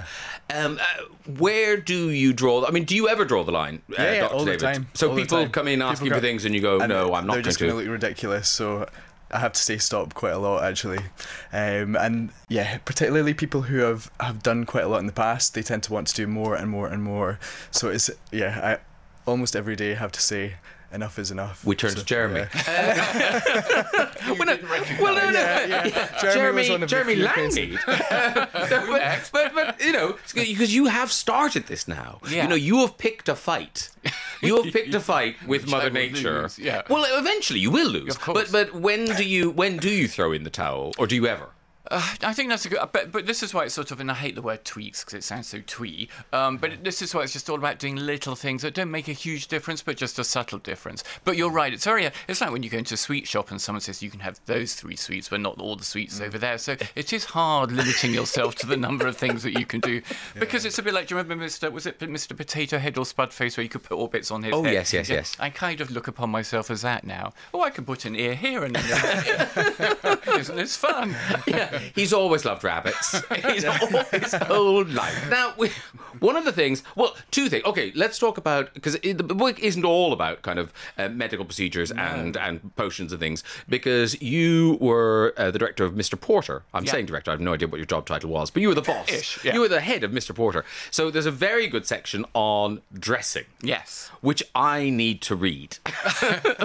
[SPEAKER 1] Um, uh, where do you draw? I mean, do you ever draw the line, uh,
[SPEAKER 7] Yeah, yeah,
[SPEAKER 1] Dr.
[SPEAKER 7] all the
[SPEAKER 1] David?
[SPEAKER 7] time.
[SPEAKER 1] So
[SPEAKER 7] all
[SPEAKER 1] people
[SPEAKER 7] time.
[SPEAKER 1] come in asking for things, and you go,
[SPEAKER 7] and
[SPEAKER 1] "No, I'm not
[SPEAKER 7] They're just going to look ridiculous, so I have to say stop quite a lot actually. Um, and yeah, particularly people who have have done quite a lot in the past, they tend to want to do more and more and more. So it's yeah, I almost every day have to say enough is enough.
[SPEAKER 1] We turn
[SPEAKER 7] So,
[SPEAKER 1] to Jeremy.
[SPEAKER 7] yeah. [LAUGHS]
[SPEAKER 1] well, no, well, no, no.
[SPEAKER 7] yeah. Jeremy was one of
[SPEAKER 1] Jeremy
[SPEAKER 7] few cases. [LAUGHS] [LAUGHS]
[SPEAKER 1] But, but, but, you know, because you have started this now.
[SPEAKER 6] Yeah.
[SPEAKER 1] You know, you have picked a fight. You have picked a fight with
[SPEAKER 6] Which
[SPEAKER 1] Mother Nature.
[SPEAKER 6] lose, yeah.
[SPEAKER 1] Well, eventually you will lose.
[SPEAKER 6] Of course.
[SPEAKER 1] But but when do you when do you throw in the towel, or do you ever?
[SPEAKER 6] Uh, I think that's a good, but, but this is why it's sort of, and I hate the word tweaks because it sounds so twee. Um, but this is why it's just all about doing little things that don't make a huge difference, but just a subtle difference. But you're right, it's very, it's like when you go into a sweet shop and someone says you can have those three sweets, but not all the sweets over there. So it is hard limiting yourself to the number of things that you can do [LAUGHS] because it's a bit like, do you remember Mr. Was it Mr. Potato Head or Spudface where you could put orbits on his
[SPEAKER 1] Oh,
[SPEAKER 6] head?
[SPEAKER 1] yes, yes,
[SPEAKER 6] Yeah,
[SPEAKER 1] yes.
[SPEAKER 6] I kind of look upon myself as that now. Oh, I can put an ear here and an ear. [LAUGHS] [LAUGHS] Isn't this fun?
[SPEAKER 1] yeah, he's always loved rabbits. [LAUGHS] He's all his whole life. Now, we, one of the things, well, two things. Okay, let's talk about because the book isn't all about kind of uh, medical procedures and and potions and things. Because you were uh, the director of Mr. Porter. I'm
[SPEAKER 6] Yeah.
[SPEAKER 1] saying director. I have no idea what your job title was, but you were the boss.
[SPEAKER 6] Ish, yeah.
[SPEAKER 1] You were the head of Mr. Porter. So there's a very good section on dressing,
[SPEAKER 6] Yes.
[SPEAKER 1] which I need to read. [LAUGHS]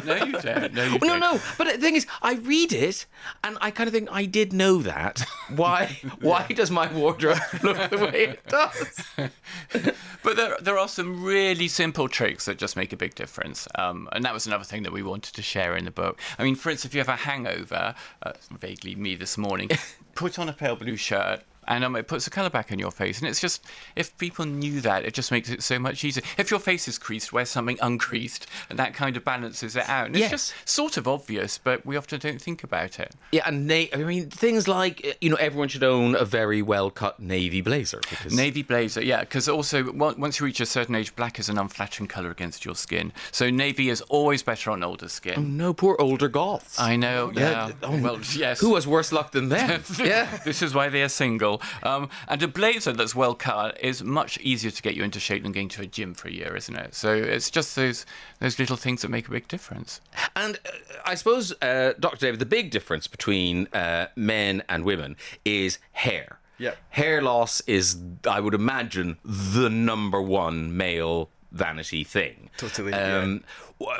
[SPEAKER 6] No, you don't. No, you [LAUGHS]
[SPEAKER 1] Well,
[SPEAKER 6] don't.
[SPEAKER 1] no, no. But the thing is, I read it, and I kind of think I did know that. [LAUGHS] Why? Why does my wardrobe [LAUGHS] look the way it does? [LAUGHS]
[SPEAKER 6] But there, there are some really simple tricks that just make a big difference. Um, and that was another thing that we wanted to share in the book. I mean, for instance, if you have a hangover, uh, vaguely me this morning, put on a pale blue shirt. And um, it puts the colour back in your face. And it's just, if people knew that, it just makes it so much easier. If your face is creased, wear something uncreased. And that kind of balances it out. And
[SPEAKER 1] Yes.
[SPEAKER 6] it's just sort of obvious, but we often don't think about it.
[SPEAKER 1] Yeah, and na- I mean things like uh, you know everyone should own a very well cut navy blazer because
[SPEAKER 6] Navy blazer, yeah, because also once you reach a certain age, black is an unflattering colour against your skin. So navy is always better on older skin.
[SPEAKER 1] Oh, no poor older goths.
[SPEAKER 6] I know, yeah.
[SPEAKER 1] oh,
[SPEAKER 6] well, yes.
[SPEAKER 1] Who has worse luck than them? [LAUGHS] yeah.
[SPEAKER 6] this is why they are single. Um, and a blazer that's well cut is much easier to get you into shape than going to a gym for a year, isn't it? So it's just those those little things that make a big difference.
[SPEAKER 1] And uh, I suppose, uh, Dr. David, the big difference between uh, men and women is hair.
[SPEAKER 7] Yep.
[SPEAKER 1] Hair loss is, I would imagine, the number one male vanity thing.
[SPEAKER 7] Totally,
[SPEAKER 1] Um, wh-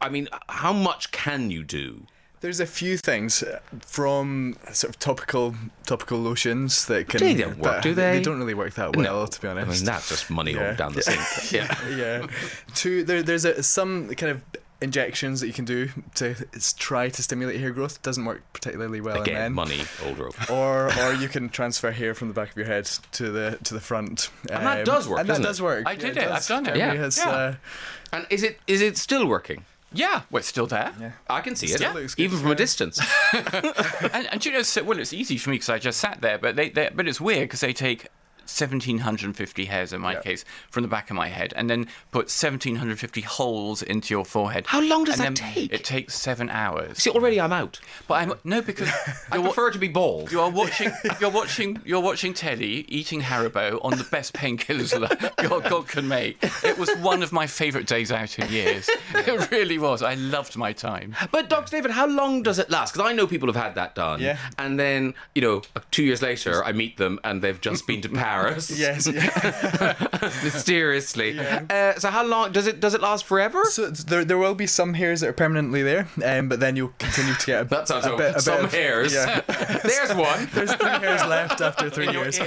[SPEAKER 1] I mean, how much can you do?
[SPEAKER 7] There's a few things uh, from sort of topical topical lotions that can.
[SPEAKER 1] They don't work, do they?
[SPEAKER 7] They don't really work that well, to be honest.
[SPEAKER 1] I mean, that's just money
[SPEAKER 7] Yeah.
[SPEAKER 1] all down the sink. [LAUGHS] Yeah.
[SPEAKER 7] yeah. Two, there, there's a, some kind of injections that you can do to try to stimulate hair growth. It doesn't work particularly well in
[SPEAKER 1] Again,
[SPEAKER 7] men.
[SPEAKER 1] money, old rope.
[SPEAKER 7] Or, [LAUGHS] or you can transfer hair from the back of your head to the to the front, Um,
[SPEAKER 1] And that does work,
[SPEAKER 7] And that
[SPEAKER 1] doesn't it?
[SPEAKER 7] does work.
[SPEAKER 6] I did it,
[SPEAKER 7] does.
[SPEAKER 6] I've done it.
[SPEAKER 1] Yeah.
[SPEAKER 7] has,
[SPEAKER 6] Yeah.
[SPEAKER 7] uh,
[SPEAKER 1] And is it is it still working?
[SPEAKER 6] Yeah, we're still there. Yeah.
[SPEAKER 1] I can see it,
[SPEAKER 7] good,
[SPEAKER 1] even from a distance. [LAUGHS]
[SPEAKER 6] and, and you know, so, well, it's easy for me because I just sat there, but they, they but it's weird because they take 1750 hairs in my
[SPEAKER 7] Yeah.
[SPEAKER 6] case from the back of my head and then put 1750 holes into your forehead.
[SPEAKER 1] How long does
[SPEAKER 6] And
[SPEAKER 1] that take?
[SPEAKER 6] It takes seven hours.
[SPEAKER 1] See, already I'm out.
[SPEAKER 6] But I'm no because [LAUGHS]
[SPEAKER 1] I
[SPEAKER 6] you're,
[SPEAKER 1] prefer to be bald.
[SPEAKER 6] you are watching [LAUGHS] you're watching you're watching Teddy eating Haribo on the best painkillers that [LAUGHS] God, God can make. It was one of my favourite days out in years. It really was. I loved my time.
[SPEAKER 1] But Dr. David, how long does it last? Because I know people have had that done.
[SPEAKER 7] Yeah.
[SPEAKER 1] And then, you know, two years later, I meet them and they've just been to Paris. [LAUGHS]
[SPEAKER 7] yes. Yeah. [LAUGHS]
[SPEAKER 1] Mysteriously. Uh, so how long does it does it last forever?
[SPEAKER 7] So there, there will be some hairs that are permanently there, um, but then you'll continue to get a, [LAUGHS]
[SPEAKER 1] That sounds
[SPEAKER 7] a
[SPEAKER 1] so-
[SPEAKER 7] bit, a
[SPEAKER 1] some
[SPEAKER 7] bit of,
[SPEAKER 1] hairs.
[SPEAKER 7] Yeah.
[SPEAKER 1] There's one.
[SPEAKER 7] There's three hairs left after three years.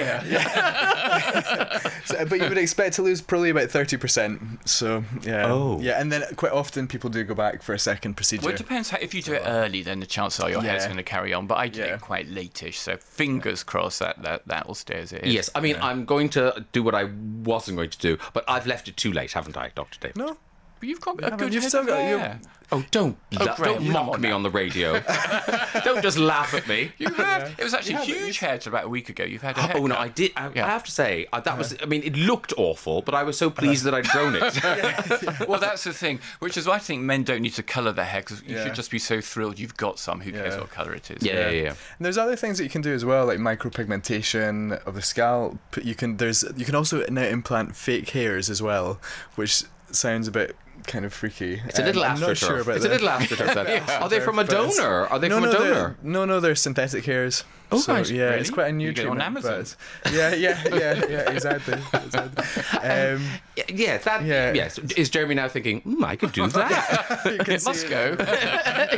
[SPEAKER 7] So, but you would expect to lose probably about thirty percent. So yeah,
[SPEAKER 1] Oh.
[SPEAKER 7] yeah, and then quite often people do go back for a second procedure.
[SPEAKER 6] Well, it depends. How, if you do it early, then the chances are your hair's
[SPEAKER 7] Yeah.
[SPEAKER 6] going to carry on. But I did
[SPEAKER 7] Yeah.
[SPEAKER 6] it quite lateish, so fingers crossed that that that will stay as it is.
[SPEAKER 1] Yes, I mean, I'm going to do what I wasn't going to do, but I've left it too late, haven't I, Dr. David?
[SPEAKER 7] No.
[SPEAKER 6] But you've got a
[SPEAKER 7] but
[SPEAKER 6] good
[SPEAKER 7] you've
[SPEAKER 6] head
[SPEAKER 7] still
[SPEAKER 6] of
[SPEAKER 7] got- you-
[SPEAKER 6] hair.
[SPEAKER 1] Oh, don't la- don't
[SPEAKER 6] come
[SPEAKER 1] mock me on the radio. [LAUGHS] don't just laugh at me.
[SPEAKER 6] You have. It was actually
[SPEAKER 7] Yeah,
[SPEAKER 6] huge hair till about a week ago. You've had a haircut.
[SPEAKER 1] Oh no, I did. I,
[SPEAKER 6] Yeah.
[SPEAKER 1] I have to say uh, that was. I mean, it looked awful, but I was so pleased that I'd grown it. [LAUGHS]
[SPEAKER 6] Well, that's the thing, which is why I think men don't need to colour their hair because you
[SPEAKER 7] Yeah.
[SPEAKER 6] should just be so thrilled you've got some. Who cares
[SPEAKER 7] Yeah.
[SPEAKER 6] what colour it is?
[SPEAKER 1] yeah, yeah, yeah.
[SPEAKER 7] And there's other things that you can do as well, like micropigmentation of the scalp. You can there's you can also now implant fake hairs as well, which sounds a bit kind of freaky.
[SPEAKER 1] It's a little
[SPEAKER 7] Um, I'm not
[SPEAKER 1] astroturf.
[SPEAKER 7] sure about
[SPEAKER 1] it's a little astroturf. then. [LAUGHS] Are they from a donor? Are they
[SPEAKER 7] no,
[SPEAKER 1] from
[SPEAKER 7] no,
[SPEAKER 1] a donor?
[SPEAKER 7] No, no, they're synthetic hairs.
[SPEAKER 1] Oh,
[SPEAKER 7] so,
[SPEAKER 1] right.
[SPEAKER 7] Yeah, it's quite a new
[SPEAKER 6] You get it on. Amazon.
[SPEAKER 7] But yeah, yeah, [LAUGHS] yeah, yeah, exactly. exactly. [LAUGHS] Um,
[SPEAKER 1] Y- Yeah, that.
[SPEAKER 7] Yeah.
[SPEAKER 1] Yes. Is Jeremy now thinking? Mm, I could do that.
[SPEAKER 6] It must go.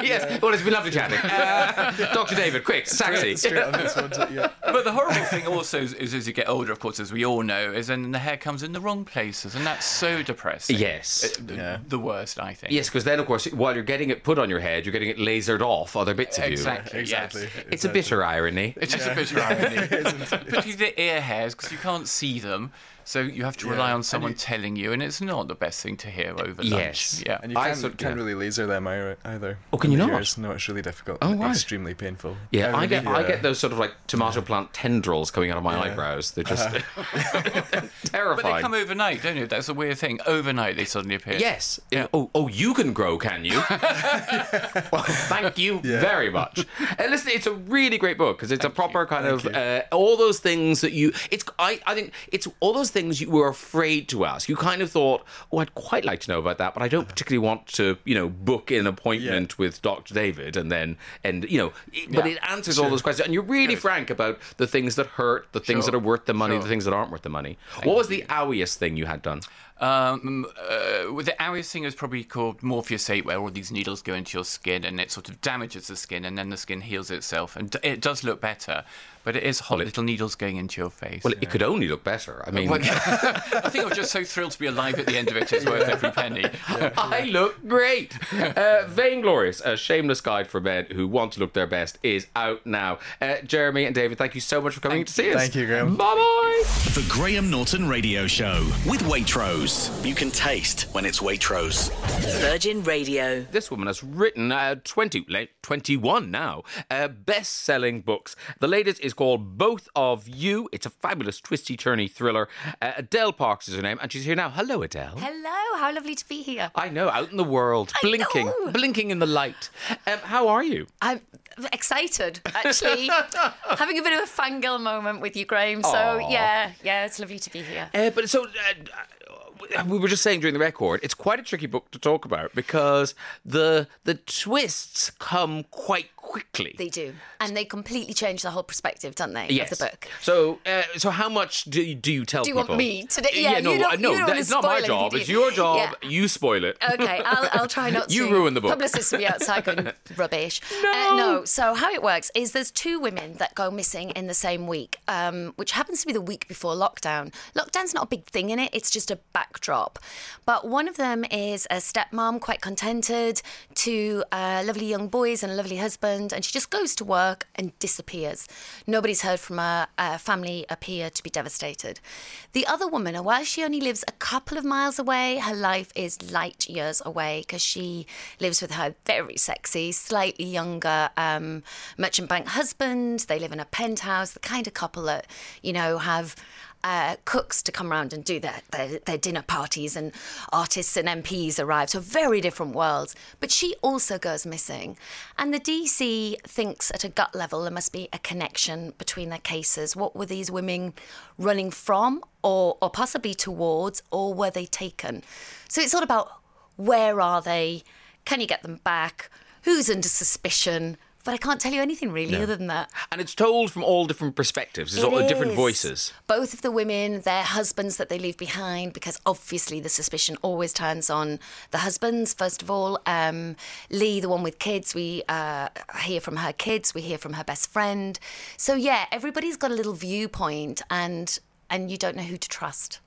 [SPEAKER 1] yes. Well, it's been lovely chatting. Uh, Dr. David, quick, sexy.
[SPEAKER 7] Straight, straight on this one. so, Yeah.
[SPEAKER 6] But the horrible thing also is, is as you get older, of course, as we all know, is then the hair comes in the wrong places, and that's so depressing.
[SPEAKER 1] Yes.
[SPEAKER 6] Uh, the,
[SPEAKER 7] Yeah.
[SPEAKER 6] The worst, I think.
[SPEAKER 1] Yes, because then, of course, while you're getting it put on your head, you're getting it lasered off other bits of you.
[SPEAKER 6] Exactly.
[SPEAKER 7] Exactly.
[SPEAKER 6] Yes.
[SPEAKER 1] It's a bitter irony.
[SPEAKER 6] It's just a bit of irony. [LAUGHS] Particularly the ear hairs, because you can't see them, so you have to rely on someone telling you, and it's not the best thing to hear over lunch.
[SPEAKER 1] Yes.
[SPEAKER 6] Yeah.
[SPEAKER 7] And you
[SPEAKER 1] I
[SPEAKER 7] can't,
[SPEAKER 1] sort-
[SPEAKER 7] can't
[SPEAKER 1] yeah.
[SPEAKER 7] really laser them either.
[SPEAKER 1] Oh, can you
[SPEAKER 7] The
[SPEAKER 1] not?
[SPEAKER 7] ears. No, it's really difficult.
[SPEAKER 1] Oh,
[SPEAKER 7] and
[SPEAKER 1] right.
[SPEAKER 7] Extremely painful.
[SPEAKER 1] Yeah, I get I
[SPEAKER 7] yeah.
[SPEAKER 1] get those sort of like tomato plant tendrils coming out of my eyebrows. They're just
[SPEAKER 6] But uh-huh.
[SPEAKER 1] terrifying. [LAUGHS] [LAUGHS]
[SPEAKER 6] But they come overnight, don't you? That's a weird thing. Overnight, they suddenly appear.
[SPEAKER 1] Yes. Oh, oh, you can grow, can you? [LAUGHS] well, thank you very much. And listen, it's a really great book because it's a proper kind of uh, all those things that you. It's I, I think it's all those things you were afraid to ask. You kind of thought, oh, I'd quite like to know about that, but I don't particularly want to, you know, book an appointment with Dr. David and then and you know, it- but
[SPEAKER 6] Yeah.
[SPEAKER 1] it answers all those questions and you're really frank about the things that hurt, the things
[SPEAKER 6] Sure.
[SPEAKER 1] that are worth the money,
[SPEAKER 6] Sure.
[SPEAKER 1] the things that aren't worth the money. what was the owiest thing you had done?
[SPEAKER 6] Um, uh, with the Arius thing is probably called Morpheus 8, where all these needles go into your skin and it sort of damages the skin, and then the skin heals itself, and d- it does look better, but it is hot little needles going into your face.
[SPEAKER 1] Well, it could only look better. I mean,
[SPEAKER 6] Well, [LAUGHS] I think I was just so thrilled to be alive at the end of it. It's worth every penny. [LAUGHS]
[SPEAKER 1] I look great. Uh, Vainglorious, a shameless guide for men who want to look their best, is out now. Uh, Jeremy and David, thank you so much for coming to see us.
[SPEAKER 7] Thank you, Graham.
[SPEAKER 1] Bye bye.
[SPEAKER 4] The Graham Norton Radio Show with Waitrose. You can taste when it's Waitrose.
[SPEAKER 5] Virgin Radio.
[SPEAKER 1] This woman has written uh, 20, late 21 now, uh, best selling books. The latest is called Both of You. It's a fabulous, twisty, turny thriller. Uh, Adele Parks is her name, and she's here now. Hello, Adele.
[SPEAKER 8] Hello, how lovely to be here.
[SPEAKER 1] I know, out in the world, blinking,
[SPEAKER 8] know.
[SPEAKER 1] blinking in the light. Um, how are you?
[SPEAKER 8] I'm excited, actually. [LAUGHS] Having a bit of a fangirl moment with you, Graham. So,
[SPEAKER 1] Aw.
[SPEAKER 8] yeah, yeah, it's lovely to be here.
[SPEAKER 1] Uh, but so. Uh, we were just saying during the record, it's quite a tricky book to talk about because the the twists come quite quickly.
[SPEAKER 8] They do. And they completely change the whole perspective, don't they,
[SPEAKER 1] yes.
[SPEAKER 8] of the book?
[SPEAKER 1] So, uh, so how much do you, do you tell
[SPEAKER 8] Do you
[SPEAKER 1] people?
[SPEAKER 8] want me to do- yeah,
[SPEAKER 1] no,
[SPEAKER 8] you
[SPEAKER 1] uh, no,
[SPEAKER 8] you don't
[SPEAKER 1] that- it's not my job. It's your job.
[SPEAKER 8] Yeah.
[SPEAKER 1] You spoil it.
[SPEAKER 8] Okay, I'll, I'll try not [LAUGHS] to.
[SPEAKER 1] You ruin the book.
[SPEAKER 8] Publicists will be outside going [LAUGHS] rubbish. No. Uh, no. So how it works is there's two women that go missing in the same week, um, which happens to be the week before lockdown. Lockdown's not a big thing in it; it's just a backdrop. But one of them is a stepmom, quite contented, two uh, lovely young boys and a lovely husband, and she just goes to work and disappears. Nobody's heard from her. Uh, family appear to be devastated. The other woman, while she only lives a couple of miles away, her life is light years away because she lives with her very sexy, slightly younger um, merchant bank husband. They live in a penthouse, the kind of couple that, you know, have uh, cooks to come around and do their, their, their dinner parties, and artists and MPs arrive. So, very different worlds. But she also goes missing. And the DC thinks at a gut level there must be a connection between their cases. What were these women running from, or, or possibly towards, or were they taken? So, it's all about where are they? Can you get them back? Who's under suspicion? But I can't tell you anything really other than that.
[SPEAKER 1] And it's told from all different perspectives. It's
[SPEAKER 8] It
[SPEAKER 1] all different voices.
[SPEAKER 8] Both of the women, their husbands that they leave behind, because obviously the suspicion always turns on the husbands, first of all. Um, Lee, the one with kids, we uh, hear from her kids, we hear from her best friend. So, yeah, everybody's got a little viewpoint and, and you don't know who to trust.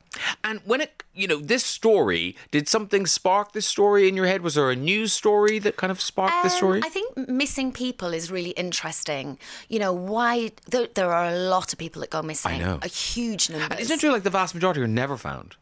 [SPEAKER 1] And when it, you know, this story, did something spark this story in your head? Was there a news story that kind of sparked this
[SPEAKER 8] Um,
[SPEAKER 1] story?
[SPEAKER 8] I think missing people is really interesting. You know, why there, there are a lot of people that go missing.
[SPEAKER 1] I know.
[SPEAKER 8] A huge number.
[SPEAKER 1] Isn't it true like the vast majority are never found?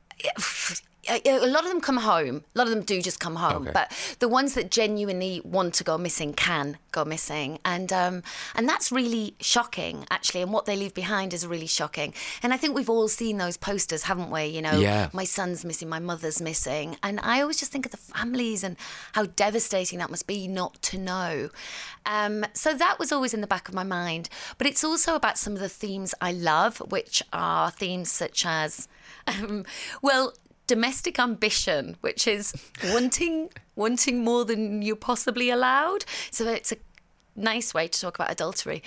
[SPEAKER 8] A, lot of them come home. A lot of them do just come home.
[SPEAKER 1] Okay.
[SPEAKER 8] But the ones that genuinely want to go missing can go missing, and um, and that's really shocking, actually. And what they leave behind is really shocking. And I think we've all seen those posters, haven't we? You know,
[SPEAKER 1] Yeah.
[SPEAKER 8] my son's missing, my mother's missing, and I always just think of the families and how devastating that must be not to know. Um, so that was always in the back of my mind. But it's also about some of the themes I love, which are themes such as, [LAUGHS] um, well, domestic ambition, which is wanting wanting more than you're possibly allowed. So it's a nice way to talk about adultery.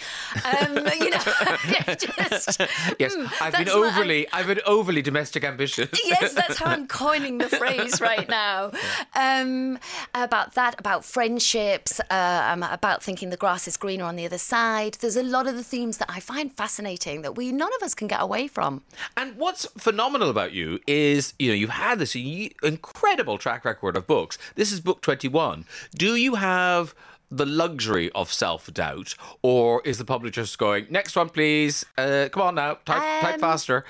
[SPEAKER 8] Um, [LAUGHS] you know, [LAUGHS] [LAUGHS] just,
[SPEAKER 1] Yes,
[SPEAKER 8] hmm,
[SPEAKER 1] I've been overly, I've been overly domestic ambitious.
[SPEAKER 8] yes, that's how I'm coining the phrase right now. Um, about that, about friendships, uh, um, about thinking the grass is greener on the other side. There's a lot of the themes that I find fascinating that we none of us can get away from.
[SPEAKER 1] And what's phenomenal about you is, you know, you've had this incredible track record of books. This is book 21. Do you have the luxury of self doubt, or is the publisher just going, next one, please? Uh, come on now, type, type
[SPEAKER 8] Um,
[SPEAKER 1] faster.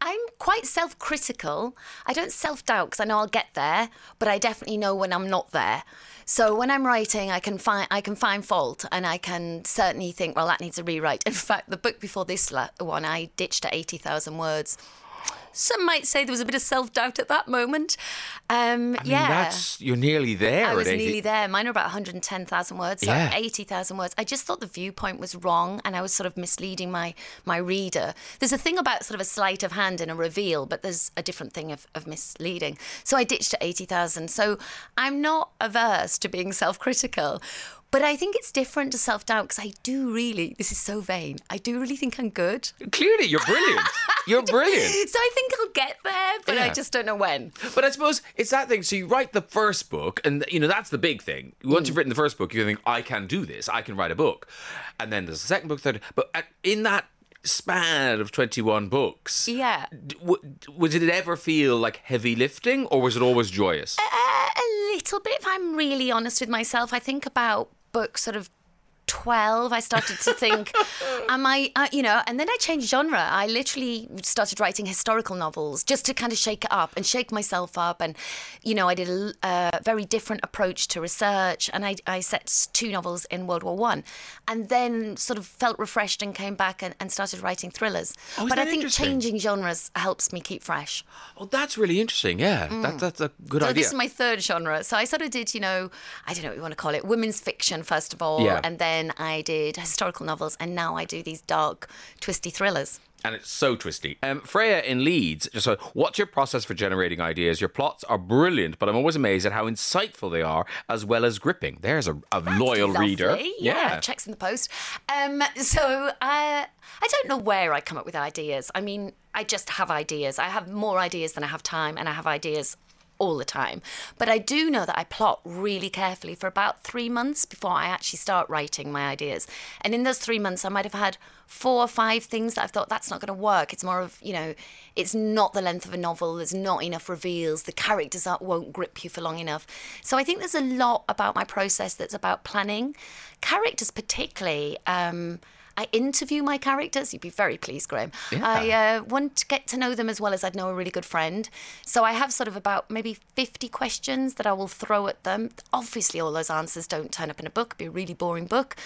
[SPEAKER 8] I'm quite self critical. I don't self doubt because I know I'll get there, but I definitely know when I'm not there. So when I'm writing, I can find I can find fault, and I can certainly think, well, that needs a rewrite. In [LAUGHS] fact, the book before this one, I ditched at eighty thousand words. Some might say there was a bit of self doubt at that moment. Um,
[SPEAKER 1] I mean,
[SPEAKER 8] yeah.
[SPEAKER 1] that's, you're nearly there.
[SPEAKER 8] I was
[SPEAKER 1] 80.
[SPEAKER 8] nearly there. Mine are about 110,000 words, so
[SPEAKER 1] Yeah.
[SPEAKER 8] 80,000 words. I just thought the viewpoint was wrong and I was sort of misleading my, my reader. There's a thing about sort of a sleight of hand and a reveal, but there's a different thing of, of misleading. So I ditched at 80,000. So I'm not averse to being self critical. But I think it's different to self doubt because I do really, this is so vain, I do really think I'm good.
[SPEAKER 1] Clearly, you're brilliant. [LAUGHS] You're brilliant.
[SPEAKER 8] So I think I'll get there, but I just don't know when.
[SPEAKER 1] But I suppose it's that thing. So you write the first book, and you know that's the big thing. Once
[SPEAKER 8] Mm.
[SPEAKER 1] you've written the first book, you think, "I can do this. I can write a book." And then there's the second book, third. But in that span of 21 books,
[SPEAKER 8] Yeah.
[SPEAKER 1] w- was it ever feel like heavy lifting, or was it always joyous?
[SPEAKER 8] Uh, a little bit, if I'm really honest with myself. I think about books sort of 12, I started to think, [LAUGHS] am I, uh, you know, and then I changed genre. I literally started writing historical novels just to kind of shake it up and shake myself up. And, you know, I did a uh, very different approach to research and I, I set two novels in World War One and then sort of felt refreshed and came back and, and started writing thrillers.
[SPEAKER 1] Oh,
[SPEAKER 8] but I think changing genres helps me keep fresh.
[SPEAKER 1] Oh, that's really interesting. Yeah, that, that's a good
[SPEAKER 8] Mm. So
[SPEAKER 1] idea.
[SPEAKER 8] this is my third genre. So I sort of did, you know, I don't know what you want to call it, women's fiction first of all,
[SPEAKER 1] Yeah.
[SPEAKER 8] and then I did historical novels, and now I do these dark, twisty thrillers.
[SPEAKER 1] and it's so twisty. Um, Freya in Leeds, just so, what's your process for generating ideas? Your plots are brilliant, but I'm always amazed at how insightful they are, as well as gripping. There's a, a loyal
[SPEAKER 8] Lovely.
[SPEAKER 1] reader.
[SPEAKER 8] Yeah, checks in the post. Um, so I, I don't know where I come up with ideas. I mean, I just have ideas. I have more ideas than I have time, and I have ideas all the time. But I do know that I plot really carefully for about three months before I actually start writing my ideas. And in those three months, I might have had four or five things that I've thought that's not going to work. It's more of, you know, it's not the length of a novel, there's not enough reveals, the characters aren't, won't grip you for long enough. So I think there's a lot about my process that's about planning. Characters, particularly, um, I interview my characters. You'd be very pleased, Graham. I uh, want to get to know them as well as I'd know a really good friend. So I have sort of about maybe 50 questions that I will throw at them. Obviously, all those answers don't turn up in a book, it'd be a really boring book.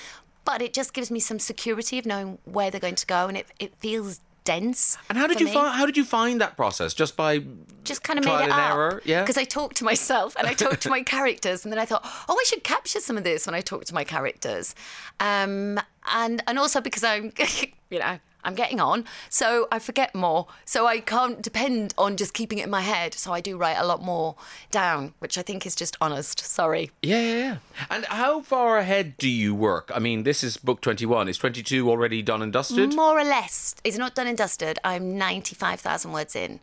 [SPEAKER 8] But it just gives me some security of knowing where they're going to go, and it, it feels dense.
[SPEAKER 1] And how did you find? How did you find that process? Just by
[SPEAKER 8] just kind of made it up.
[SPEAKER 1] error? Yeah.
[SPEAKER 8] Because I talked to myself and I talked to my [LAUGHS] characters, and then I thought, oh, I should capture some of this when I talk to my characters, um, and and also because I'm, [LAUGHS] you know. I'm getting on, so I forget more. So I can't depend on just keeping it in my head. So I do write a lot more down, which I think is just honest. Sorry.
[SPEAKER 1] Yeah, yeah, yeah. And how far ahead do you work? I mean, this is book 21. Is 22 already done and dusted?
[SPEAKER 8] More or less. It's not done and dusted. I'm 95,000 words in.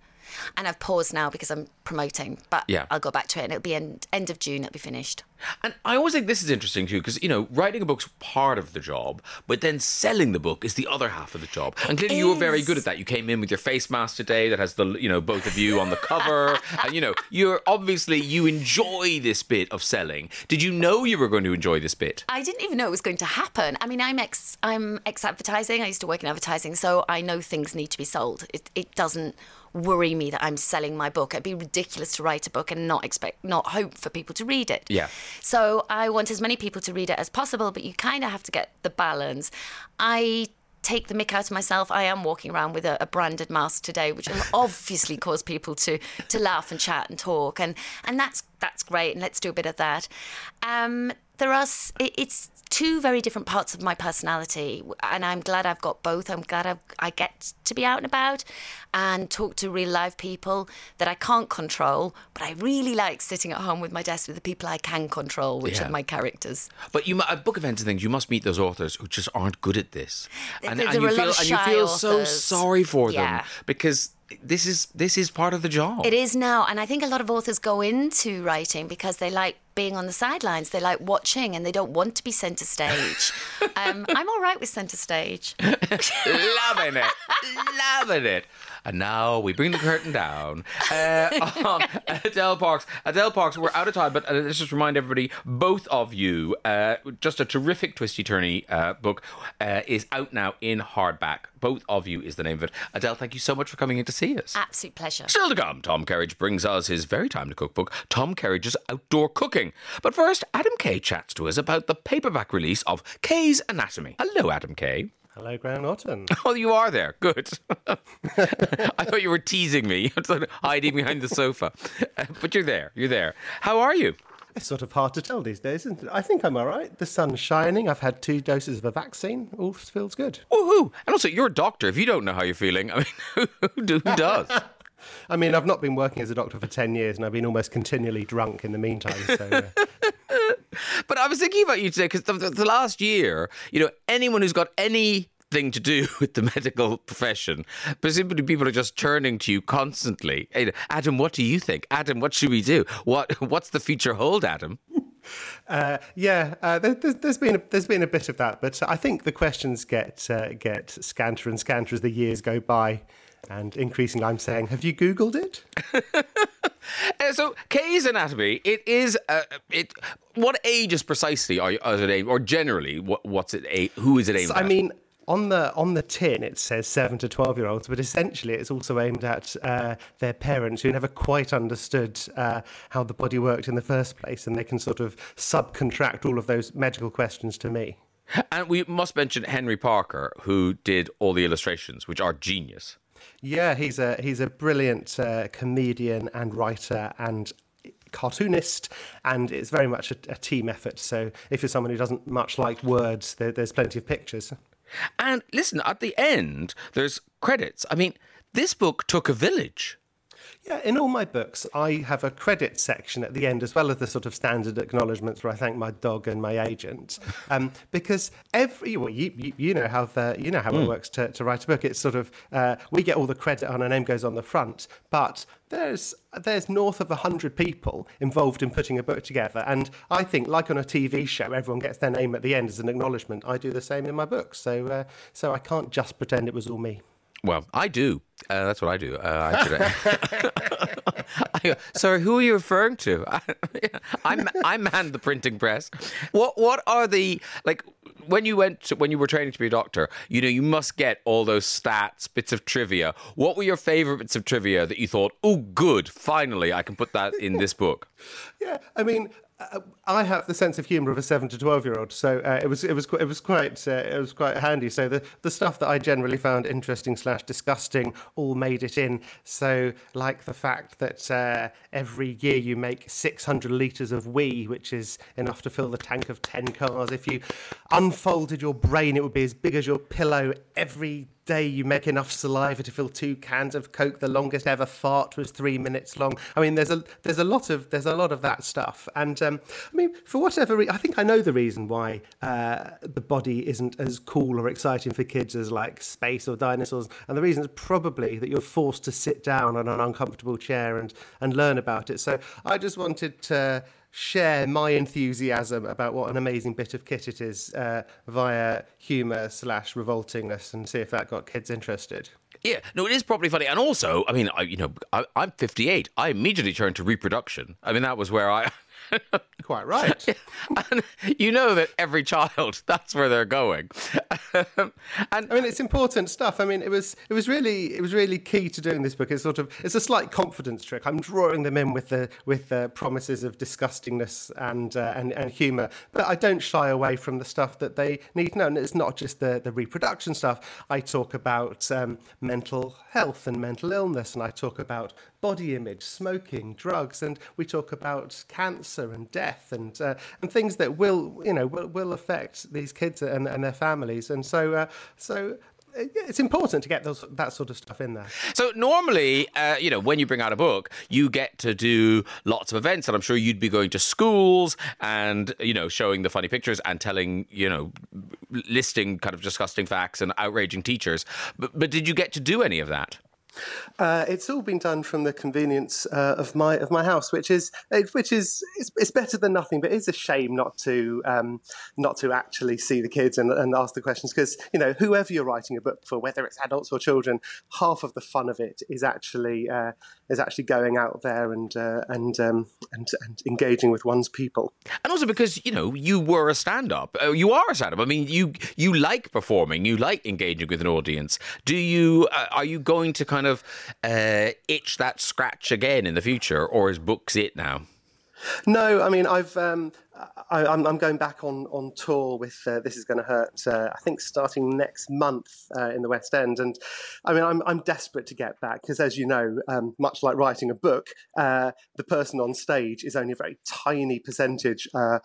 [SPEAKER 8] And I've paused now because I'm promoting, but
[SPEAKER 1] Yeah.
[SPEAKER 8] I'll go back to it and it'll be end, end of June, it'll be finished.
[SPEAKER 1] And I always think this is interesting too, because you know, writing a book's part of the job, but then selling the book is the other half of the job. And clearly, you were very good at that. You came in with your face mask today that has the you know both of you on the cover, [LAUGHS] and you know, you're obviously you enjoy this bit of selling. Did you know you were going to enjoy this bit?
[SPEAKER 8] I didn't even know it was going to happen. I mean, I'm ex I'm ex advertising. I used to work in advertising, so I know things need to be sold. It it doesn't worry me that I'm selling my book. It'd be ridiculous to write a book and not expect not hope for people to read it.
[SPEAKER 1] Yeah.
[SPEAKER 8] So I want as many people to read it as possible, but you kind of have to get the balance. I take the mick out of myself. I am walking around with a, a branded mask today, which will [LAUGHS] obviously cause people to to laugh and chat and talk, and and that's that's great. And let's do a bit of that. Um, there are it's two very different parts of my personality, and I'm glad I've got both. I'm glad I've, I get to be out and about and talk to real live people that I can't control, but I really like sitting at home with my desk with the people I can control, which
[SPEAKER 1] Yeah.
[SPEAKER 8] are my characters.
[SPEAKER 1] But you, at book events and things, you must meet those authors who just aren't good at this, and,
[SPEAKER 8] There-
[SPEAKER 1] and you
[SPEAKER 8] are a lot
[SPEAKER 1] feel and you feel so
[SPEAKER 8] authors.
[SPEAKER 1] sorry for them because this is this is part of the job.
[SPEAKER 8] It is now, and I think a lot of authors go into writing because they like being on the sidelines. They like watching, and they don't want to be centre stage. [LAUGHS] um, I'm all right with centre stage. [LAUGHS]
[SPEAKER 1] loving it, loving it. And now we bring the curtain down. Uh, on [LAUGHS] Adele Parks. Adele Parks, we're out of time, but uh, let's just remind everybody both of you, uh, just a terrific twisty turny uh, book, uh, is out now in hardback. Both of you is the name of it. Adele, thank you so much for coming in to see us.
[SPEAKER 8] Absolute pleasure.
[SPEAKER 1] Still to come, Tom Kerridge brings us his very time cookbook, Tom Kerridge's Outdoor Cooking. But first, Adam Kay chats to us about the paperback release of Kay's Anatomy. Hello, Adam Kay.
[SPEAKER 9] Hello, Graham Norton. [LAUGHS]
[SPEAKER 1] Oh, you are there. Good. [LAUGHS] I thought you were teasing me, [LAUGHS] hiding behind the sofa. Uh, But you're there. You're there. How are you?
[SPEAKER 9] It's sort of hard to tell these days, isn't it? I think I'm all right. The sun's shining. I've had two doses of a vaccine. All feels good.
[SPEAKER 1] Woohoo! And also, you're a doctor. If you don't know how you're feeling, I mean, who, do- who does?
[SPEAKER 9] I mean, I've not been working as a doctor for 10 years and I've been almost continually drunk in the meantime. So, uh, [LAUGHS]
[SPEAKER 1] But I was thinking about you today because the, the, the last year, you know, anyone who's got anything to do [LAUGHS] with the medical profession, presumably people are just turning to you constantly. Adam, what do you think? Adam, what should we do? What What's the future hold, Adam? [LAUGHS]
[SPEAKER 9] uh, yeah, uh, there, there's, there's been a, there's been a bit of that, but I think the questions get uh, get scanter and scanter as the years go by, and increasingly I'm saying, have you Googled it?
[SPEAKER 1] Uh, so, Kay's anatomy. It is. Uh, it. What ages precisely are you, is it aimed, or generally, what, what's it? A, who is it aimed
[SPEAKER 9] So, I mean, on the on the tin it says seven to twelve year olds, but essentially it's also aimed at uh, their parents who never quite understood uh, how the body worked in the first place, and they can sort of subcontract all of those medical questions to me.
[SPEAKER 1] and we must mention Henry Parker, who did all the illustrations, which are genius.
[SPEAKER 9] Yeah, he's a he's a brilliant uh, comedian and writer and cartoonist, and it's very much a, a team effort. So if you're someone who doesn't much like words, there, there's plenty of pictures.
[SPEAKER 1] And listen, at the end, there's credits. I mean, this book took a village.
[SPEAKER 9] Yeah, in all my books, I have a credit section at the end, as well as the sort of standard acknowledgements where I thank my dog and my agent, [LAUGHS] um, because every well, you, you you know how the you know how it works to, to write a book. It's sort of uh, we get all the credit and our name goes on the front, but there's there's north of hundred people involved in putting a book together, and I think like on a TV show, everyone gets their name at the end as an acknowledgement. I do the same in my books, so uh, so I can't just pretend it was all me.
[SPEAKER 1] Well, I do. Uh, that's what I do. Uh, I [LAUGHS] [LAUGHS] I, sorry, who are you referring to? [LAUGHS] I, I manned the printing press. What What are the like? When you went to, when you were training to be a doctor, you know you must get all those stats, bits of trivia. What were your favorite bits of trivia that you thought, oh, good, finally I can put that in this book?
[SPEAKER 9] Yeah, I mean, I have the sense of humour of a seven to twelve year old, so uh, it was it was it was quite uh, it was quite handy. So the the stuff that I generally found interesting slash disgusting all made it in. So like the fact that uh, every year you make six hundred litres of wee, which is enough to fill the tank of ten cars. If you unfolded your brain, it would be as big as your pillow. Every day you make enough saliva to fill two cans of coke the longest ever fart was three minutes long. I mean there's a there's a lot of there's a lot of that stuff. And um, i mean for whatever re- i think i know the reason why uh, the body isn't as cool or exciting for kids as like space or dinosaurs. And the reason is probably that you're forced to sit down on an uncomfortable chair and and learn about it. So i just wanted to share my enthusiasm about what an amazing bit of kit it is uh, via humour slash revoltingness and see if that got kids interested.
[SPEAKER 1] Yeah, no, it is probably funny, and also, I mean, I, you know, I, I'm 58. I immediately turned to reproduction. I mean, that was where I.
[SPEAKER 9] Quite right. [LAUGHS]
[SPEAKER 1] and you know that every child, [LAUGHS] that's where they're going. [LAUGHS] and
[SPEAKER 9] I mean, it's important stuff. I mean, it was it was really it was really key to doing this book. It's sort of it's a slight confidence trick. I'm drawing them in with the with the promises of disgustingness and uh, and and humour, but I don't shy away from the stuff that they need to know. And it's not just the the reproduction stuff. I talk about um, mental health and mental illness, and I talk about body image, smoking, drugs, and we talk about cancer and death and uh, and things that will you know will, will affect these kids and, and their families. And so uh, so it's important to get those that sort of stuff in there.
[SPEAKER 1] So normally, uh, you know, when you bring out a book, you get to do lots of events, and I'm sure you'd be going to schools and you know showing the funny pictures and telling you know listing kind of disgusting facts and outraging teachers. But, but did you get to do any of that?
[SPEAKER 9] Uh, it's all been done from the convenience uh, of my of my house, which is which is it's, it's, better than nothing. But it's a shame not to um, not to actually see the kids and, and ask the questions because you know whoever you're writing a book for, whether it's adults or children, half of the fun of it is actually uh, is actually going out there and uh, and, um, and and engaging with one's people.
[SPEAKER 1] And also because you know you were a stand up, uh, you are a stand up. I mean, you you like performing, you like engaging with an audience. Do you uh, are you going to kind of uh, itch that scratch again in the future, or is books it now?
[SPEAKER 9] No, I mean I've um, I, am going back on on tour with uh, This Is Going to Hurt. Uh, I think starting next month uh, in the West End, and I mean I'm I'm desperate to get back because, as you know, um, much like writing a book, uh, the person on stage is only a very tiny percentage uh,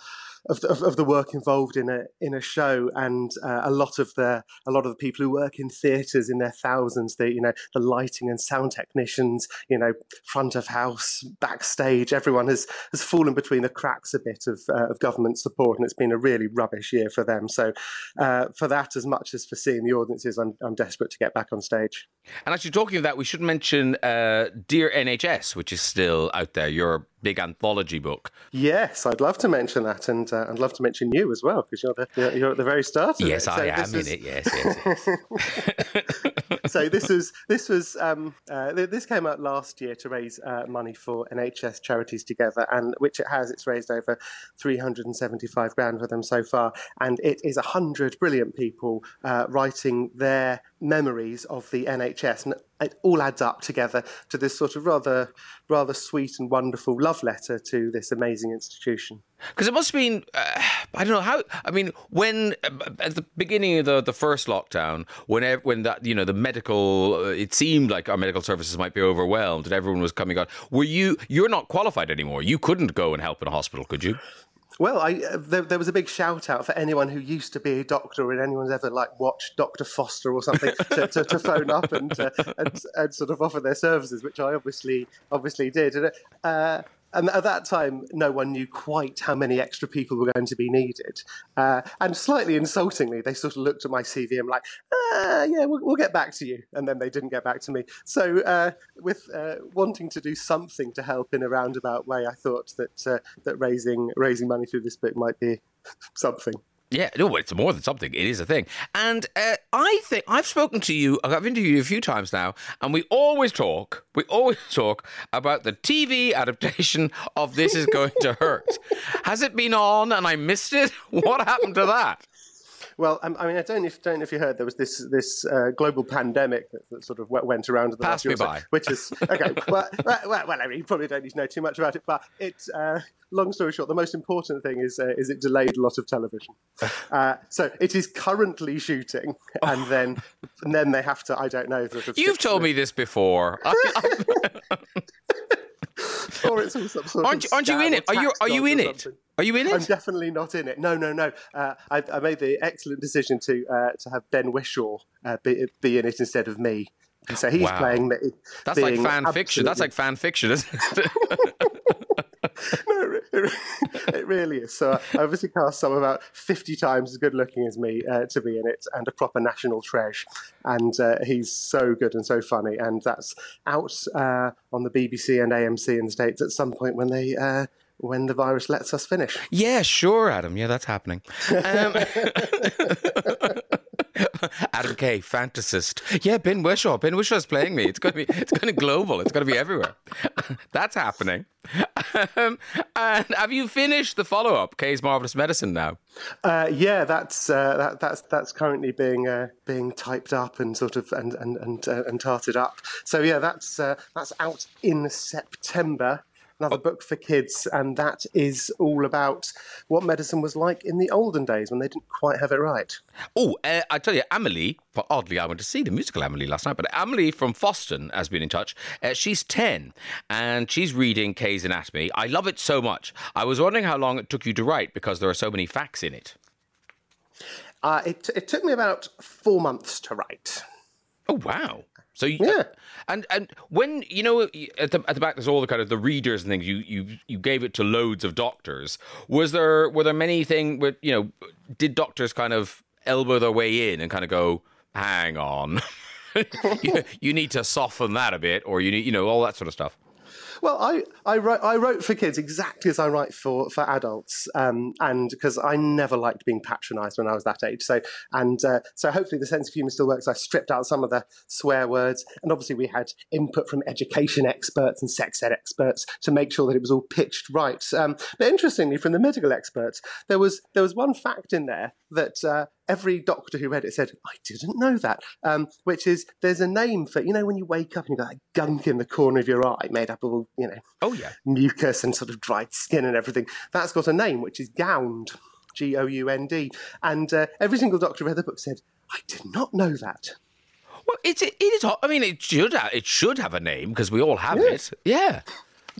[SPEAKER 9] of of, of, the work involved in a in a show, and uh, a lot of the a lot of the people who work in theatres in their thousands, the you know the lighting and sound technicians, you know front of house, backstage, everyone has has fallen between the cracks a bit of uh, of government support, and it's been a really rubbish year for them. So uh, for that, as much as for seeing the audiences, I'm I'm desperate to get back on stage.
[SPEAKER 1] And actually, talking of that, we should mention uh, Dear NHS, which is still out there. Your big anthology book.
[SPEAKER 9] Yes, I'd love to mention that, and uh, I'd love to mention you as well because you're the you're at the very start.
[SPEAKER 1] yes,
[SPEAKER 9] it.
[SPEAKER 1] Yes, I am in it. Yes, yes.
[SPEAKER 9] yes. [LAUGHS] so this was this was um, uh, this came out last year to raise uh, money for NHS charities together, and which it has. It's raised over three hundred and seventy-five grand for them so far, and it is a hundred brilliant people uh, writing their memories of the NHS. And it all adds up together to this sort of rather, rather sweet and wonderful love letter to this amazing institution.
[SPEAKER 1] Because it must have been, uh, I don't know how. I mean, when uh, at the beginning of the, the first lockdown, when when that you know the medical, uh, it seemed like our medical services might be overwhelmed and everyone was coming out. Were you? You're not qualified anymore. You couldn't go and help in a hospital, could you?
[SPEAKER 9] Well, I, uh, there, there, was a big shout out for anyone who used to be a doctor and anyone's ever like watched Doctor Foster or something to, to, to, phone up and, uh, and, and sort of offer their services, which I obviously obviously did. And, uh, and at that time, no one knew quite how many extra people were going to be needed. Uh, and slightly insultingly, they sort of looked at my CV and like, ah, yeah, we'll, we'll, get back to you. And then they didn't get back to me. So, uh, with uh, wanting to do something to help in a roundabout way, I thought that uh, that raising raising money through this book might be something.
[SPEAKER 1] Yeah, no, it's more than something. It is a thing. And uh, I think I've spoken to you, I've interviewed you a few times now, and we always talk, we always [LAUGHS] talk about the TV adaptation of This Is Going to Hurt. Has it been on and I missed it? [LAUGHS] What happened to that?
[SPEAKER 9] Well, um, I mean, I don't know if, don't know if you heard there was this this uh, global pandemic that, that, sort of went around.
[SPEAKER 1] The Pass me by. So,
[SPEAKER 9] which is [LAUGHS] okay. well, well, well, I mean, you probably don't need to know too much about it, but it's uh, long story short. The most important thing is uh, is it delayed a lot of television. [LAUGHS] Uh, so it is currently shooting, and then and then they have to. I don't know. Sort
[SPEAKER 1] of You've told me this before. [LAUGHS] [LAUGHS]
[SPEAKER 9] or it's some sort
[SPEAKER 1] aren't, aren't you in it? Are you are you in it? Are you in it?
[SPEAKER 9] I'm definitely not in it. No, no, no. Uh, I, I, made the excellent decision to uh, to have Ben Whishaw uh, be, be in it instead of me. So he's wow. playing me.
[SPEAKER 1] That's like fan fiction. That's like fan fiction, isn't it? [LAUGHS] [LAUGHS]
[SPEAKER 9] it, [LAUGHS] it, really is. So I obviously cast someone about 50 times as good looking as me uh, to be in it and a proper national treasure. And uh, he's so good and so funny. And that's out uh, on the BBC and AMC in the States at some point when they uh, when the virus lets us finish.
[SPEAKER 1] Yeah, sure, Adam. Yeah, that's happening. Um, [LAUGHS] [LAUGHS] [LAUGHS] Adam Kay, fantasist. Yeah, Ben Whishaw. Ben Whishaw's playing me. It's going to be. It's going to global. It's going to be everywhere. [LAUGHS] that's happening. [LAUGHS] Um, and have you finished the follow up, Kay's marvelous medicine? Now,
[SPEAKER 9] Uh, yeah, that's uh, that, that's that's currently being uh, being typed up and sort of and and and, uh, and tarted up. So yeah, that's uh, that's out in September. Another book for kids, and that is all about what medicine was like in the olden days when they didn't quite have it right.
[SPEAKER 1] oh, uh, I tell you, Amelie. Well, oddly, I went to see the musical Amelie last night, but Amelie from Foston has been in touch. Uh, she's ten, and she's reading Kay's Anatomy. I love it so much. I was wondering how long it took you to write because there are so many facts in it.
[SPEAKER 9] Uh, it it took me about four months to write.
[SPEAKER 1] Oh wow! So you,
[SPEAKER 9] Yeah.
[SPEAKER 1] and and when you know at the at the back there's all the kind of the readers and things. You you you gave it to loads of doctors. Was there were there many thing with you know did doctors kind of elbow their way in and kind of go hang on. [LAUGHS] you, you need to soften that a bit, or you need, you know, all that sort of stuff.
[SPEAKER 9] Well, I, I, wrote, I wrote for kids exactly as I write for, for adults, um, and because I never liked being patronised when I was that age. So, and uh, so hopefully the sense of humour still works. I stripped out some of the swear words, and obviously we had input from education experts and sex ed experts to make sure that it was all pitched right. Um, but interestingly, from the medical experts, there was there was one fact in there that uh, every doctor who read it said, I didn't know that, um, which is there's a name for, you know, when you wake up and you've got that gunk in the corner of your eye made up of all, you know,
[SPEAKER 1] Oh yeah.
[SPEAKER 9] mucus and sort of dried skin and everything. That's got a name, which is gound, G O U N D. And uh, every single doctor who read the book said, I did not know that.
[SPEAKER 1] Well, it's it is. hot. I mean, it should have, it should have a name because we all have it. Yeah,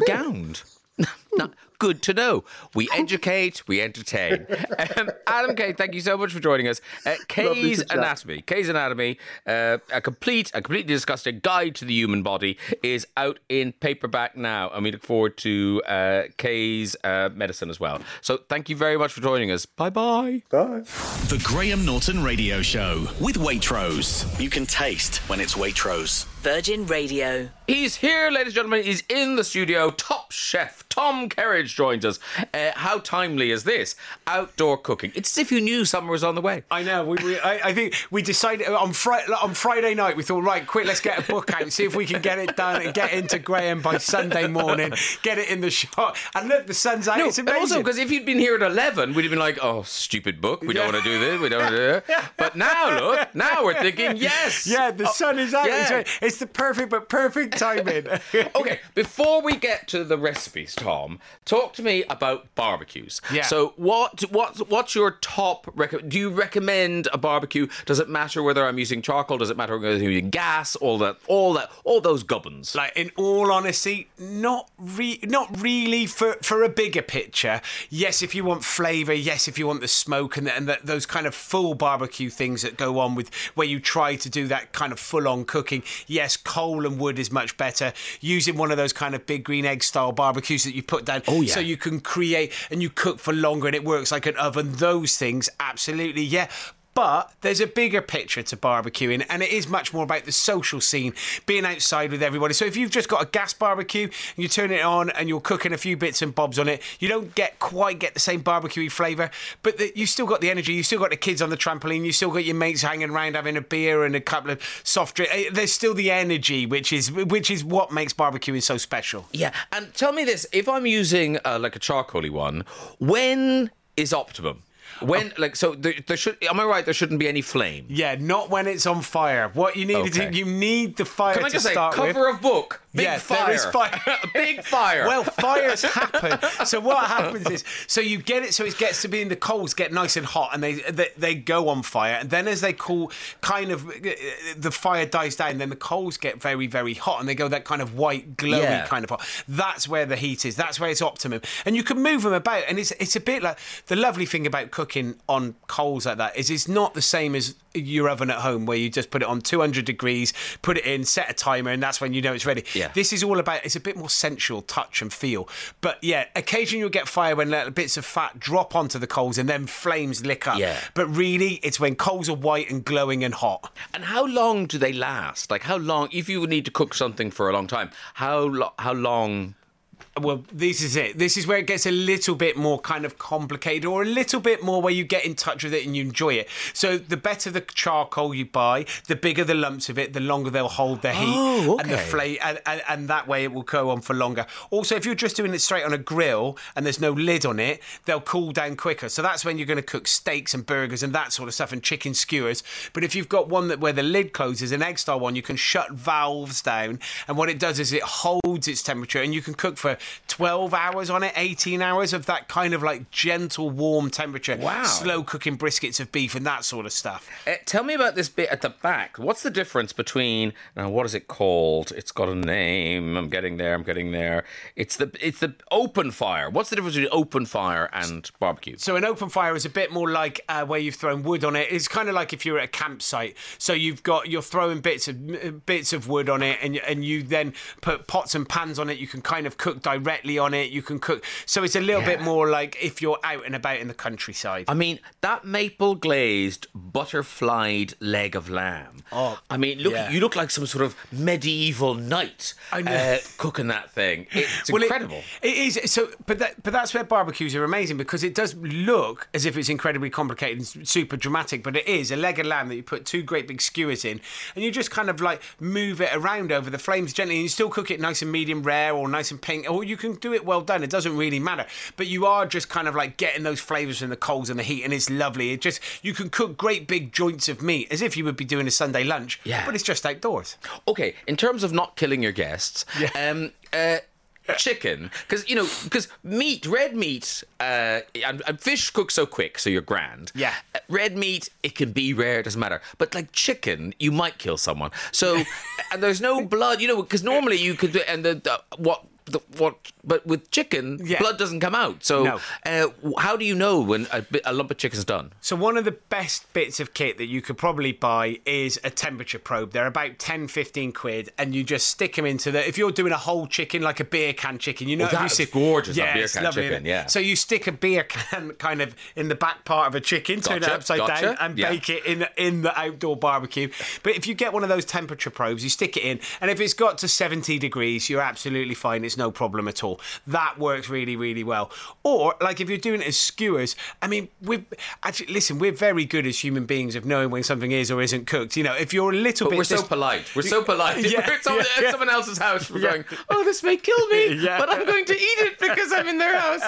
[SPEAKER 1] gound. [LAUGHS] No, good to know. We educate, we entertain. [LAUGHS] Um, Adam Kay, thank you so much for joining us. Uh, Kay's. Anatomy, Kay's Anatomy, uh, a complete, a completely disgusting guide to the human body is out in paperback now, and we look forward to uh, Kay's uh, medicine as well. So, thank you very much for joining us. Bye bye.
[SPEAKER 9] Bye.
[SPEAKER 4] The Graham Norton Radio Show with Waitrose. You can taste when it's Waitrose.
[SPEAKER 5] Virgin Radio.
[SPEAKER 1] He's here, ladies and gentlemen. He's in the studio. Top chef Tom Kerridge joins us. Uh, how timely is this? Outdoor cooking. It's as if you knew summer was on the way.
[SPEAKER 10] I know. We, we I, I think we decided on Friday on Friday night. We thought, right, quick, let's get a book out, see if we can get it done and get into Graham by Sunday morning. Get it in the shop. And look, the sun's out.
[SPEAKER 1] No,
[SPEAKER 10] it's amazing.
[SPEAKER 1] also because if you'd been here at eleven, we'd have been like, "Oh, stupid book. We don't
[SPEAKER 10] Yeah.
[SPEAKER 1] want to do this. We don't want to do it." But now, look, now we're thinking, yes.
[SPEAKER 10] yeah, the
[SPEAKER 1] Oh,
[SPEAKER 10] sun is out.
[SPEAKER 1] yeah.
[SPEAKER 10] It's, it's the perfect but perfect timing. [LAUGHS]
[SPEAKER 1] okay, before we get to the recipes, Tom, talk to me about barbecues.
[SPEAKER 10] Yeah.
[SPEAKER 1] So, what what what's your top? Rec- do you recommend a barbecue? Does it matter whether I'm using charcoal? Does it matter whether I'm using gas? All that, all that, all those gubbins.
[SPEAKER 10] Like in all honesty, not re- not really for for a bigger picture. Yes, if you want flavour. Yes, if you want the smoke and the, and the, those kind of full barbecue things that go on with where you try to do that kind of full on cooking. Yes, coal and wood is much better. Using one of those kind of big green egg style barbecues that you put down,
[SPEAKER 1] Oh, yeah.
[SPEAKER 10] so you can create and you cook for longer and it works like an oven. Those things, absolutely, yeah. But there's a bigger picture to barbecuing, and it is much more about the social scene, being outside with everybody. So if you've just got a gas barbecue and you turn it on and you're cooking a few bits and bobs on it, you don't get quite get the same barbecuey flavour, but the, you've still got the energy. You've still got the kids on the trampoline. You've still got your mates hanging around having a beer and a couple of soft drinks. There's still the energy, which is which is what makes barbecuing so special.
[SPEAKER 1] Yeah, and tell me this: if I'm using uh, like a charcoaly one, when is optimum? When like so there, there should am I right? There shouldn't be any flame.
[SPEAKER 10] Yeah, not when it's on fire. What you need
[SPEAKER 1] Okay.
[SPEAKER 10] to you need the fire
[SPEAKER 1] Can I just say
[SPEAKER 10] start with.
[SPEAKER 1] cover of book? Big
[SPEAKER 10] yeah,
[SPEAKER 1] fire.
[SPEAKER 10] there is fire. [LAUGHS]
[SPEAKER 1] Big fire.
[SPEAKER 10] Well, fires happen. So what happens is, so you get it, so it gets to be in the coals get nice and hot, and they they, they go on fire, and then as they cool, kind of the fire dies down, then the coals get very very hot, and they go that kind of white glowy
[SPEAKER 1] Yeah.
[SPEAKER 10] kind of hot. That's where the heat is. That's where it's optimum, and you can move them about, and it's it's a bit like the lovely thing about cooking on coals like that is it's not the same as your oven at home where you just put it on 200 degrees, put it in, set a timer, and that's when you know it's ready.
[SPEAKER 1] Yeah.
[SPEAKER 10] This is all about it's a bit more sensual touch and feel. But yeah, occasionally you'll get fire when little bits of fat drop onto the coals and then flames lick up.
[SPEAKER 1] Yeah.
[SPEAKER 10] But really, it's when coals are white and glowing and hot.
[SPEAKER 1] And how long do they last? Like how long? If you need to cook something for a long time, how lo- how long
[SPEAKER 10] Well, this is it. This is where it gets a little bit more kind of complicated, or a little bit more where you get in touch with it and you enjoy it. So the better the charcoal you buy, the bigger the lumps of it, the longer they'll hold the heat
[SPEAKER 1] Oh,
[SPEAKER 10] and the flame, and, and, and that way it will go on for longer. Also, if you're just doing it straight on a grill and there's no lid on it, they'll cool down quicker. So that's when you're going to cook steaks and burgers and that sort of stuff and chicken skewers. But if you've got one that where the lid closes, an egg style one, you can shut valves down, and what it does is it holds its temperature, and you can cook for 12 hours on it, 18 hours of that kind of like gentle, warm temperature.
[SPEAKER 1] Wow.
[SPEAKER 10] Slow cooking briskets of beef and that sort of stuff.
[SPEAKER 1] Uh, tell me about this bit at the back. What's the difference between now? What is it called? It's got a name. I'm getting there. I'm getting there. It's the it's the open fire. What's the difference between open fire and barbecue?
[SPEAKER 10] So an open fire is a bit more like uh, where you've thrown wood on it. It's kind of like if you're at a campsite. So you've got you're throwing bits of bits of wood on it, and and you then put pots and pans on it. You can kind of cook directly on it. You can cook. So it's a little bit more like if you're out and about in the countryside.
[SPEAKER 1] I mean, that maple glazed butterflied leg of lamb.
[SPEAKER 10] Oh,
[SPEAKER 1] I mean, look,
[SPEAKER 10] yeah.
[SPEAKER 1] you look like some sort of medieval knight
[SPEAKER 10] I know.
[SPEAKER 1] uh, cooking that thing. It's
[SPEAKER 10] Well, it-
[SPEAKER 1] incredible.
[SPEAKER 10] it is so, but that, but that's where barbecues are amazing because it does look as if it's incredibly complicated and super dramatic, but it is a leg of lamb that you put two great big skewers in, and you just kind of like move it around over the flames gently, and you still cook it nice and medium rare or nice and pink, or you can do it well done. It doesn't really matter, but you are just kind of like getting those flavors from the coals and the heat, and it's lovely. It just you can cook great big joints of meat as if you would be doing a Sunday lunch,
[SPEAKER 1] Yeah.
[SPEAKER 10] but it's just outdoors.
[SPEAKER 1] Okay, in terms of not killing your guests,
[SPEAKER 10] Yeah.
[SPEAKER 1] um, uh, chicken, because you know, because meat, red meat, uh, and, and fish cook so quick, so you're grand.
[SPEAKER 10] Yeah.
[SPEAKER 1] Uh, red meat, it can be rare, it doesn't matter. But like chicken, you might kill someone. So, [LAUGHS] and there's no blood, you know, because normally you could, do- and the, the what. The, what, but with chicken,
[SPEAKER 10] Yeah.
[SPEAKER 1] blood doesn't come out. So,
[SPEAKER 10] No.
[SPEAKER 1] uh, how do you know when a, bit, a lump of chicken's done?
[SPEAKER 10] So one of the best bits of kit that you could probably buy is a temperature probe. They're about 10, 15 quid, and you just stick them into the. If you're doing a whole chicken, like a beer can chicken, you know,
[SPEAKER 1] Oh,
[SPEAKER 10] you
[SPEAKER 1] that's gorgeous,
[SPEAKER 10] Yeah,
[SPEAKER 1] beer can
[SPEAKER 10] lovely,
[SPEAKER 1] chicken, yeah.
[SPEAKER 10] So you stick a beer can [LAUGHS] kind of in the back part of a chicken, turn it upside
[SPEAKER 1] gotcha,
[SPEAKER 10] down, and
[SPEAKER 1] yeah.
[SPEAKER 10] bake it in in the outdoor barbecue. But if you get one of those temperature probes, you stick it in, and if it's got to 70 degrees, you're absolutely fine. It's no problem at all. That works really, really well. Or like if you're doing it as skewers, I mean, we're actually listen, we're very good as human beings of knowing when something is or isn't cooked. You know, if you're a little
[SPEAKER 1] But
[SPEAKER 10] bit,
[SPEAKER 1] we're so
[SPEAKER 10] dis-
[SPEAKER 1] polite. We're so polite. [LAUGHS]
[SPEAKER 10] Yeah,
[SPEAKER 1] we're at, someone,
[SPEAKER 10] yeah,
[SPEAKER 1] at someone else's house. We're
[SPEAKER 10] Yeah.
[SPEAKER 1] going, oh, this may kill me, [LAUGHS]
[SPEAKER 10] Yeah.
[SPEAKER 1] but I'm going to eat it because I'm in their house.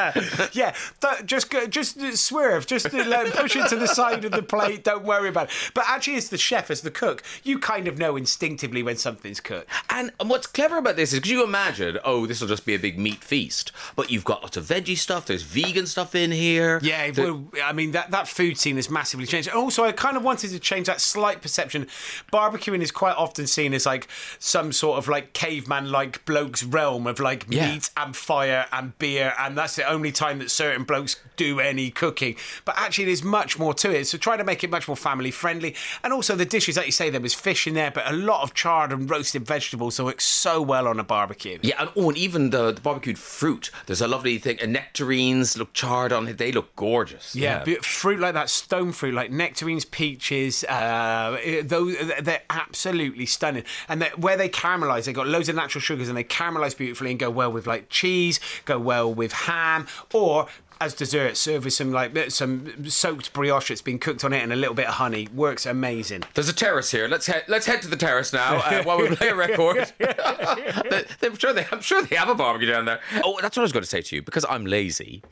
[SPEAKER 1] [LAUGHS]
[SPEAKER 10] yeah, th- just go, just swerve, just uh, like, push it to the side of the plate. Don't worry about it. But actually, as the chef, as the cook, you kind of know instinctively when something's cooked.
[SPEAKER 1] And, and what's clever about this is because you imagine, oh, this will just be a big meat feast, but you've got lots of veggie stuff. There's vegan stuff in here.
[SPEAKER 10] Yeah,
[SPEAKER 1] The-
[SPEAKER 10] well, I mean that that food scene has massively changed. And also, I kind of wanted to change that slight perception. Barbecuing is quite often seen as like some sort of like caveman-like bloke's realm of like
[SPEAKER 1] Yeah.
[SPEAKER 10] meat and fire and beer, and that's the only time that certain blokes do any cooking. But actually, there's much more to it. So try to make it much more family-friendly. And also, the dishes that you say there was fish in there, but a lot of charred and roasted vegetables, so it's so well on a barbecue.
[SPEAKER 1] Yeah, and, oh, and even the, the barbecued fruit. There's a lovely thing. And nectarines look charred on it. They look gorgeous.
[SPEAKER 10] Yeah, but fruit like that, stone fruit like nectarines, peaches, uh, those they're absolutely stunning. And where they caramelize, they got loads of natural sugars and they caramelize beautifully and go well with like cheese, go well with ham, or as dessert, serve with some like some soaked brioche that's been cooked on it and a little bit of honey. Works amazing.
[SPEAKER 1] There's a terrace here. Let's head. Let's head to the terrace now uh, while we play a record. [LAUGHS] They- I'm sure they. I'm sure they have a barbecue down there. Oh, that's what I was going to say to you because I'm lazy,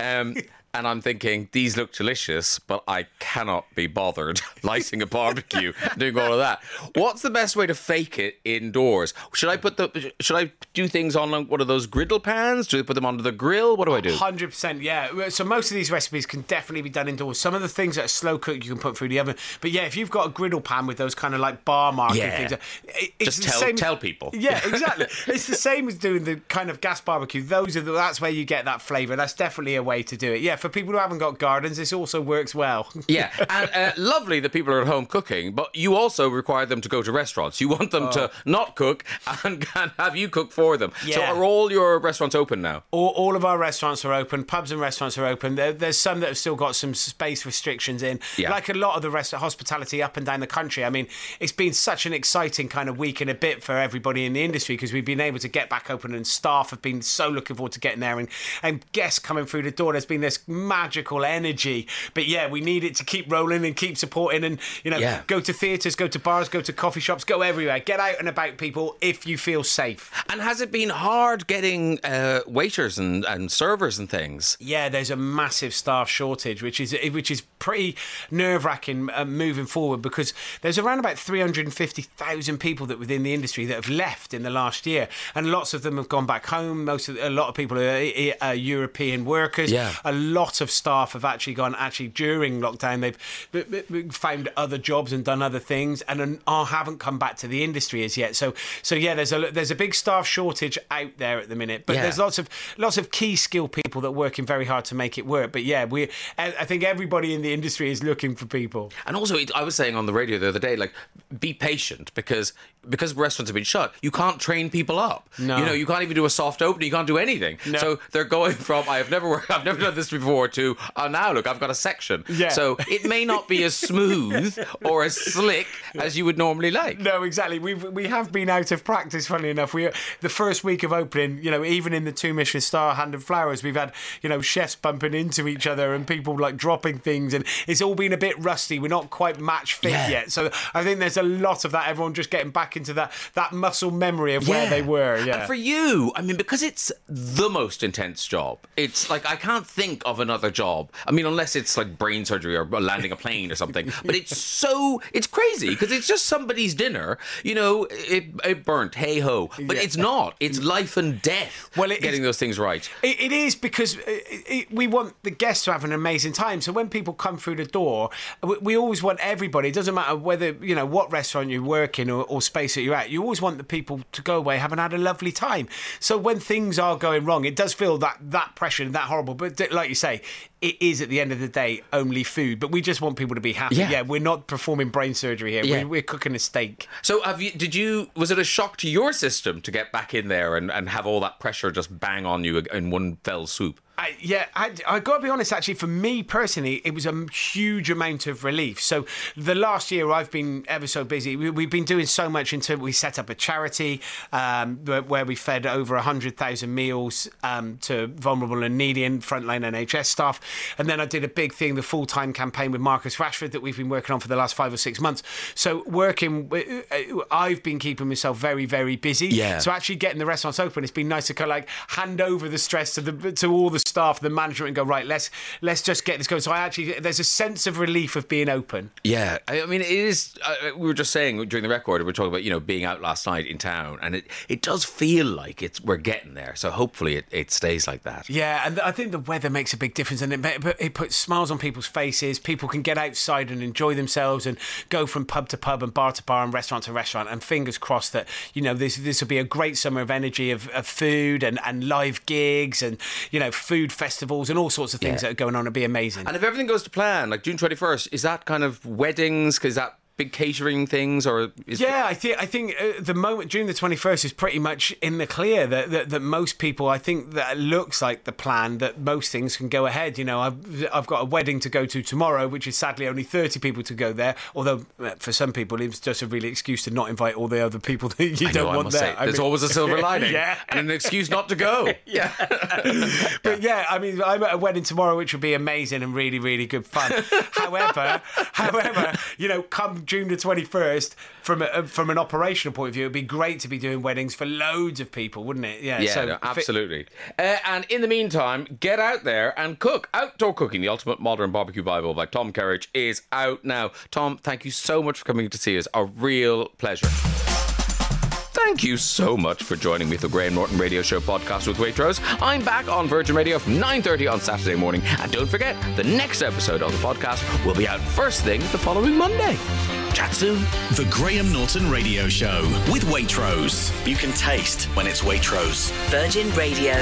[SPEAKER 1] um, and I'm thinking these look delicious, but I cannot be bothered [LAUGHS] lighting a barbecue, [LAUGHS] doing all of that. What's the best way to fake it indoors? Should I put the? Should I do things on like, one of those griddle pans? Do I put them under the grill? What do I do?
[SPEAKER 10] Hundred percent, yeah. So most of these recipes can definitely be done indoors. Some of the things that are slow cooked you can put through the oven. But yeah, if you've got a griddle pan with those kind of like bar marking
[SPEAKER 1] Yeah.
[SPEAKER 10] things, it- it's
[SPEAKER 1] Just
[SPEAKER 10] the
[SPEAKER 1] tell-
[SPEAKER 10] same-
[SPEAKER 1] tell people.
[SPEAKER 10] Yeah, [LAUGHS] exactly. it's the same as doing the kind of gas barbecue. Those are the, that's where you get that flavour. That's definitely a way to do it. Yeah, for people who haven't got gardens, this also works well. [LAUGHS]
[SPEAKER 1] Yeah, and uh, lovely that people are at home cooking, but you also require them to go to restaurants. You want them to not cook and [LAUGHS] can have you cook for them. So are all your restaurants open now?
[SPEAKER 10] All, all of our restaurants are open. Pubs and restaurants are open. There, there's some that have still got some space restrictions in.
[SPEAKER 1] Yeah.
[SPEAKER 10] Like a lot of the rest of hospitality up and down the country. I mean, it's been such an exciting kind of week and a bit for everybody in the industry because we've been able to get back open and staff have been so looking forward to getting there and, and guests coming through the door. There's been this magical energy. But yeah, we need it to keep rolling and keep supporting and, you know,
[SPEAKER 1] Yeah.
[SPEAKER 10] go to theatres, go to bars, go to coffee shops, go everywhere. Get out and about, people, if you feel safe.
[SPEAKER 1] And has it been hard getting uh, waiters and, and servers and things?
[SPEAKER 10] Yeah, there's a massive staff shortage, which is which is pretty nerve wracking uh, moving forward because there's around about 350,000 people that within the industry that have left in the last year, and lots of them have gone back home. Most of a lot of people are, are European workers.
[SPEAKER 1] Yeah.
[SPEAKER 10] a lot of staff have actually gone. Actually, during lockdown, they've found other jobs and done other things, and are- haven't come back to the industry as yet. So, so yeah, there's a there's a big staff shortage out there at the minute, but
[SPEAKER 1] Yeah.
[SPEAKER 10] there's lots of lots of key skill people that are working very hard to make it work. But yeah, we I I think everybody in the industry is looking for people.
[SPEAKER 1] And also, I was saying on the radio the other day, like, be patient because because restaurants have been shut, you can't train people up.
[SPEAKER 10] No.
[SPEAKER 1] You know, you can't even do a soft opening. You can't do anything.
[SPEAKER 10] No.
[SPEAKER 1] So they're going from I have never worked, [LAUGHS] I've never done this before to oh now look I've got a section.
[SPEAKER 10] Yeah.
[SPEAKER 1] So it may not be as smooth [LAUGHS] or as slick as you would normally like.
[SPEAKER 10] No, exactly. We've we have been out of practice. Funny enough, we the first week of opening, you know, even in the two Michelin star hand and flowers, we've had you know chefs bumping into each other and people like dropping things, and it's all been a bit rusty. We're not quite match fit
[SPEAKER 1] Yeah.
[SPEAKER 10] yet, so I think there's a lot of that. Everyone just getting back into that that muscle memory of where they were. Yeah.
[SPEAKER 1] And for you, I mean, because it's the most intense job, it's like I can't think of another job. I mean, unless it's like brain surgery or landing a plane or something. But it's so it's crazy because it's just somebody's dinner. You know, it, it burnt. Hey ho! But
[SPEAKER 10] Yeah.
[SPEAKER 1] it's not. It's life and death.
[SPEAKER 10] Well, it
[SPEAKER 1] getting
[SPEAKER 10] is-
[SPEAKER 1] those things right.
[SPEAKER 10] It, it is because it, it, we want the guests to have an amazing time. So when people come through the door, we, we always want everybody. It doesn't matter whether you know what restaurant you work in or, or space that you're at. You always want the people to go away having had a lovely time. So when things are going wrong, it does feel that that pressure and that horrible. But like you say, it is at the end of the day only food. But we just want people to be happy.
[SPEAKER 1] Yeah.
[SPEAKER 10] Yeah, we're not performing brain surgery here.
[SPEAKER 1] Yeah.
[SPEAKER 10] We're, we're cooking a steak.
[SPEAKER 1] So have you? Did you? Was it a shock to your system to get back in there and, and have all that pressure just bang on you in one fell swoop?
[SPEAKER 10] I, yeah, I, I got to be honest. Actually, for me personally, it was a huge amount of relief. So the last year, I've been ever so busy. We, we've been doing so much until we set up a charity um, where, where we fed over hundred thousand meals um, to vulnerable and needy and frontline NHS staff. And then I did a big thing, the full time campaign with Marcus Rashford that we've been working on for the last five or six months. So working, uh, I've been keeping myself very, very busy.
[SPEAKER 1] Yeah.
[SPEAKER 10] So actually getting the restaurants open, it's been nice to kind of like hand over the stress to the to all the staff, the management, and go right. Let's let's just get this going. So I actually there's a sense of relief of being open.
[SPEAKER 1] Yeah, I I mean, it is. Uh, we were just saying during the record, we were talking about you know being out last night in town, and it it does feel like it's we're getting there. So hopefully it, it stays like that.
[SPEAKER 10] Yeah, and I think the weather makes a big difference, and it, it puts smiles on people's faces. People can get outside and enjoy themselves, and go from pub to pub and bar to bar and restaurant to restaurant. And fingers crossed that you know this this will be a great summer of energy of, of food and, and live gigs and you know food festivals and all sorts of things
[SPEAKER 1] Yeah.
[SPEAKER 10] that are going on. It'd be amazing.
[SPEAKER 1] And if everything goes to plan, like June twenty first, is that kind of weddings? Is that big catering things, or is
[SPEAKER 10] Yeah, I think I think uh, the moment June the twenty first is pretty much in the clear that, that that most people I think that looks like the plan that most things can go ahead. You know, I've I've got a wedding to go to tomorrow, which is sadly only thirty people to go there. Although uh, for some people it's just a really excuse to not invite all the other people [LAUGHS] that you don't
[SPEAKER 1] I
[SPEAKER 10] want there.
[SPEAKER 1] say,
[SPEAKER 10] I
[SPEAKER 1] there's
[SPEAKER 10] mean-
[SPEAKER 1] always a silver [LAUGHS] lining,
[SPEAKER 10] yeah.
[SPEAKER 1] and an excuse not to go. [LAUGHS] yeah,
[SPEAKER 10] But yeah, I mean, I'm at a wedding tomorrow, which will be amazing and really, really good fun. however, however, you know, come June the 21st, from a, from an operational point of view, it'd be great to be doing weddings for loads of people, wouldn't it? Yeah,
[SPEAKER 1] Yeah,
[SPEAKER 10] so
[SPEAKER 1] no,
[SPEAKER 10] fi-
[SPEAKER 1] absolutely. Uh, and in the meantime, get out there and cook. Outdoor Cooking, the ultimate modern barbecue Bible by Tom Kerridge, is out now. Tom, thank you so much for coming to see us. A real pleasure. Thank you so much for joining me for the Graham Norton Radio Show podcast with Waitrose. I'm back on Virgin Radio from 9.30 on Saturday morning. And don't forget, the next episode of the podcast will be out first thing the following Monday. Chat soon.
[SPEAKER 4] The Graham Norton Radio Show with Waitrose. You can taste when it's Waitrose.
[SPEAKER 5] Virgin Radio.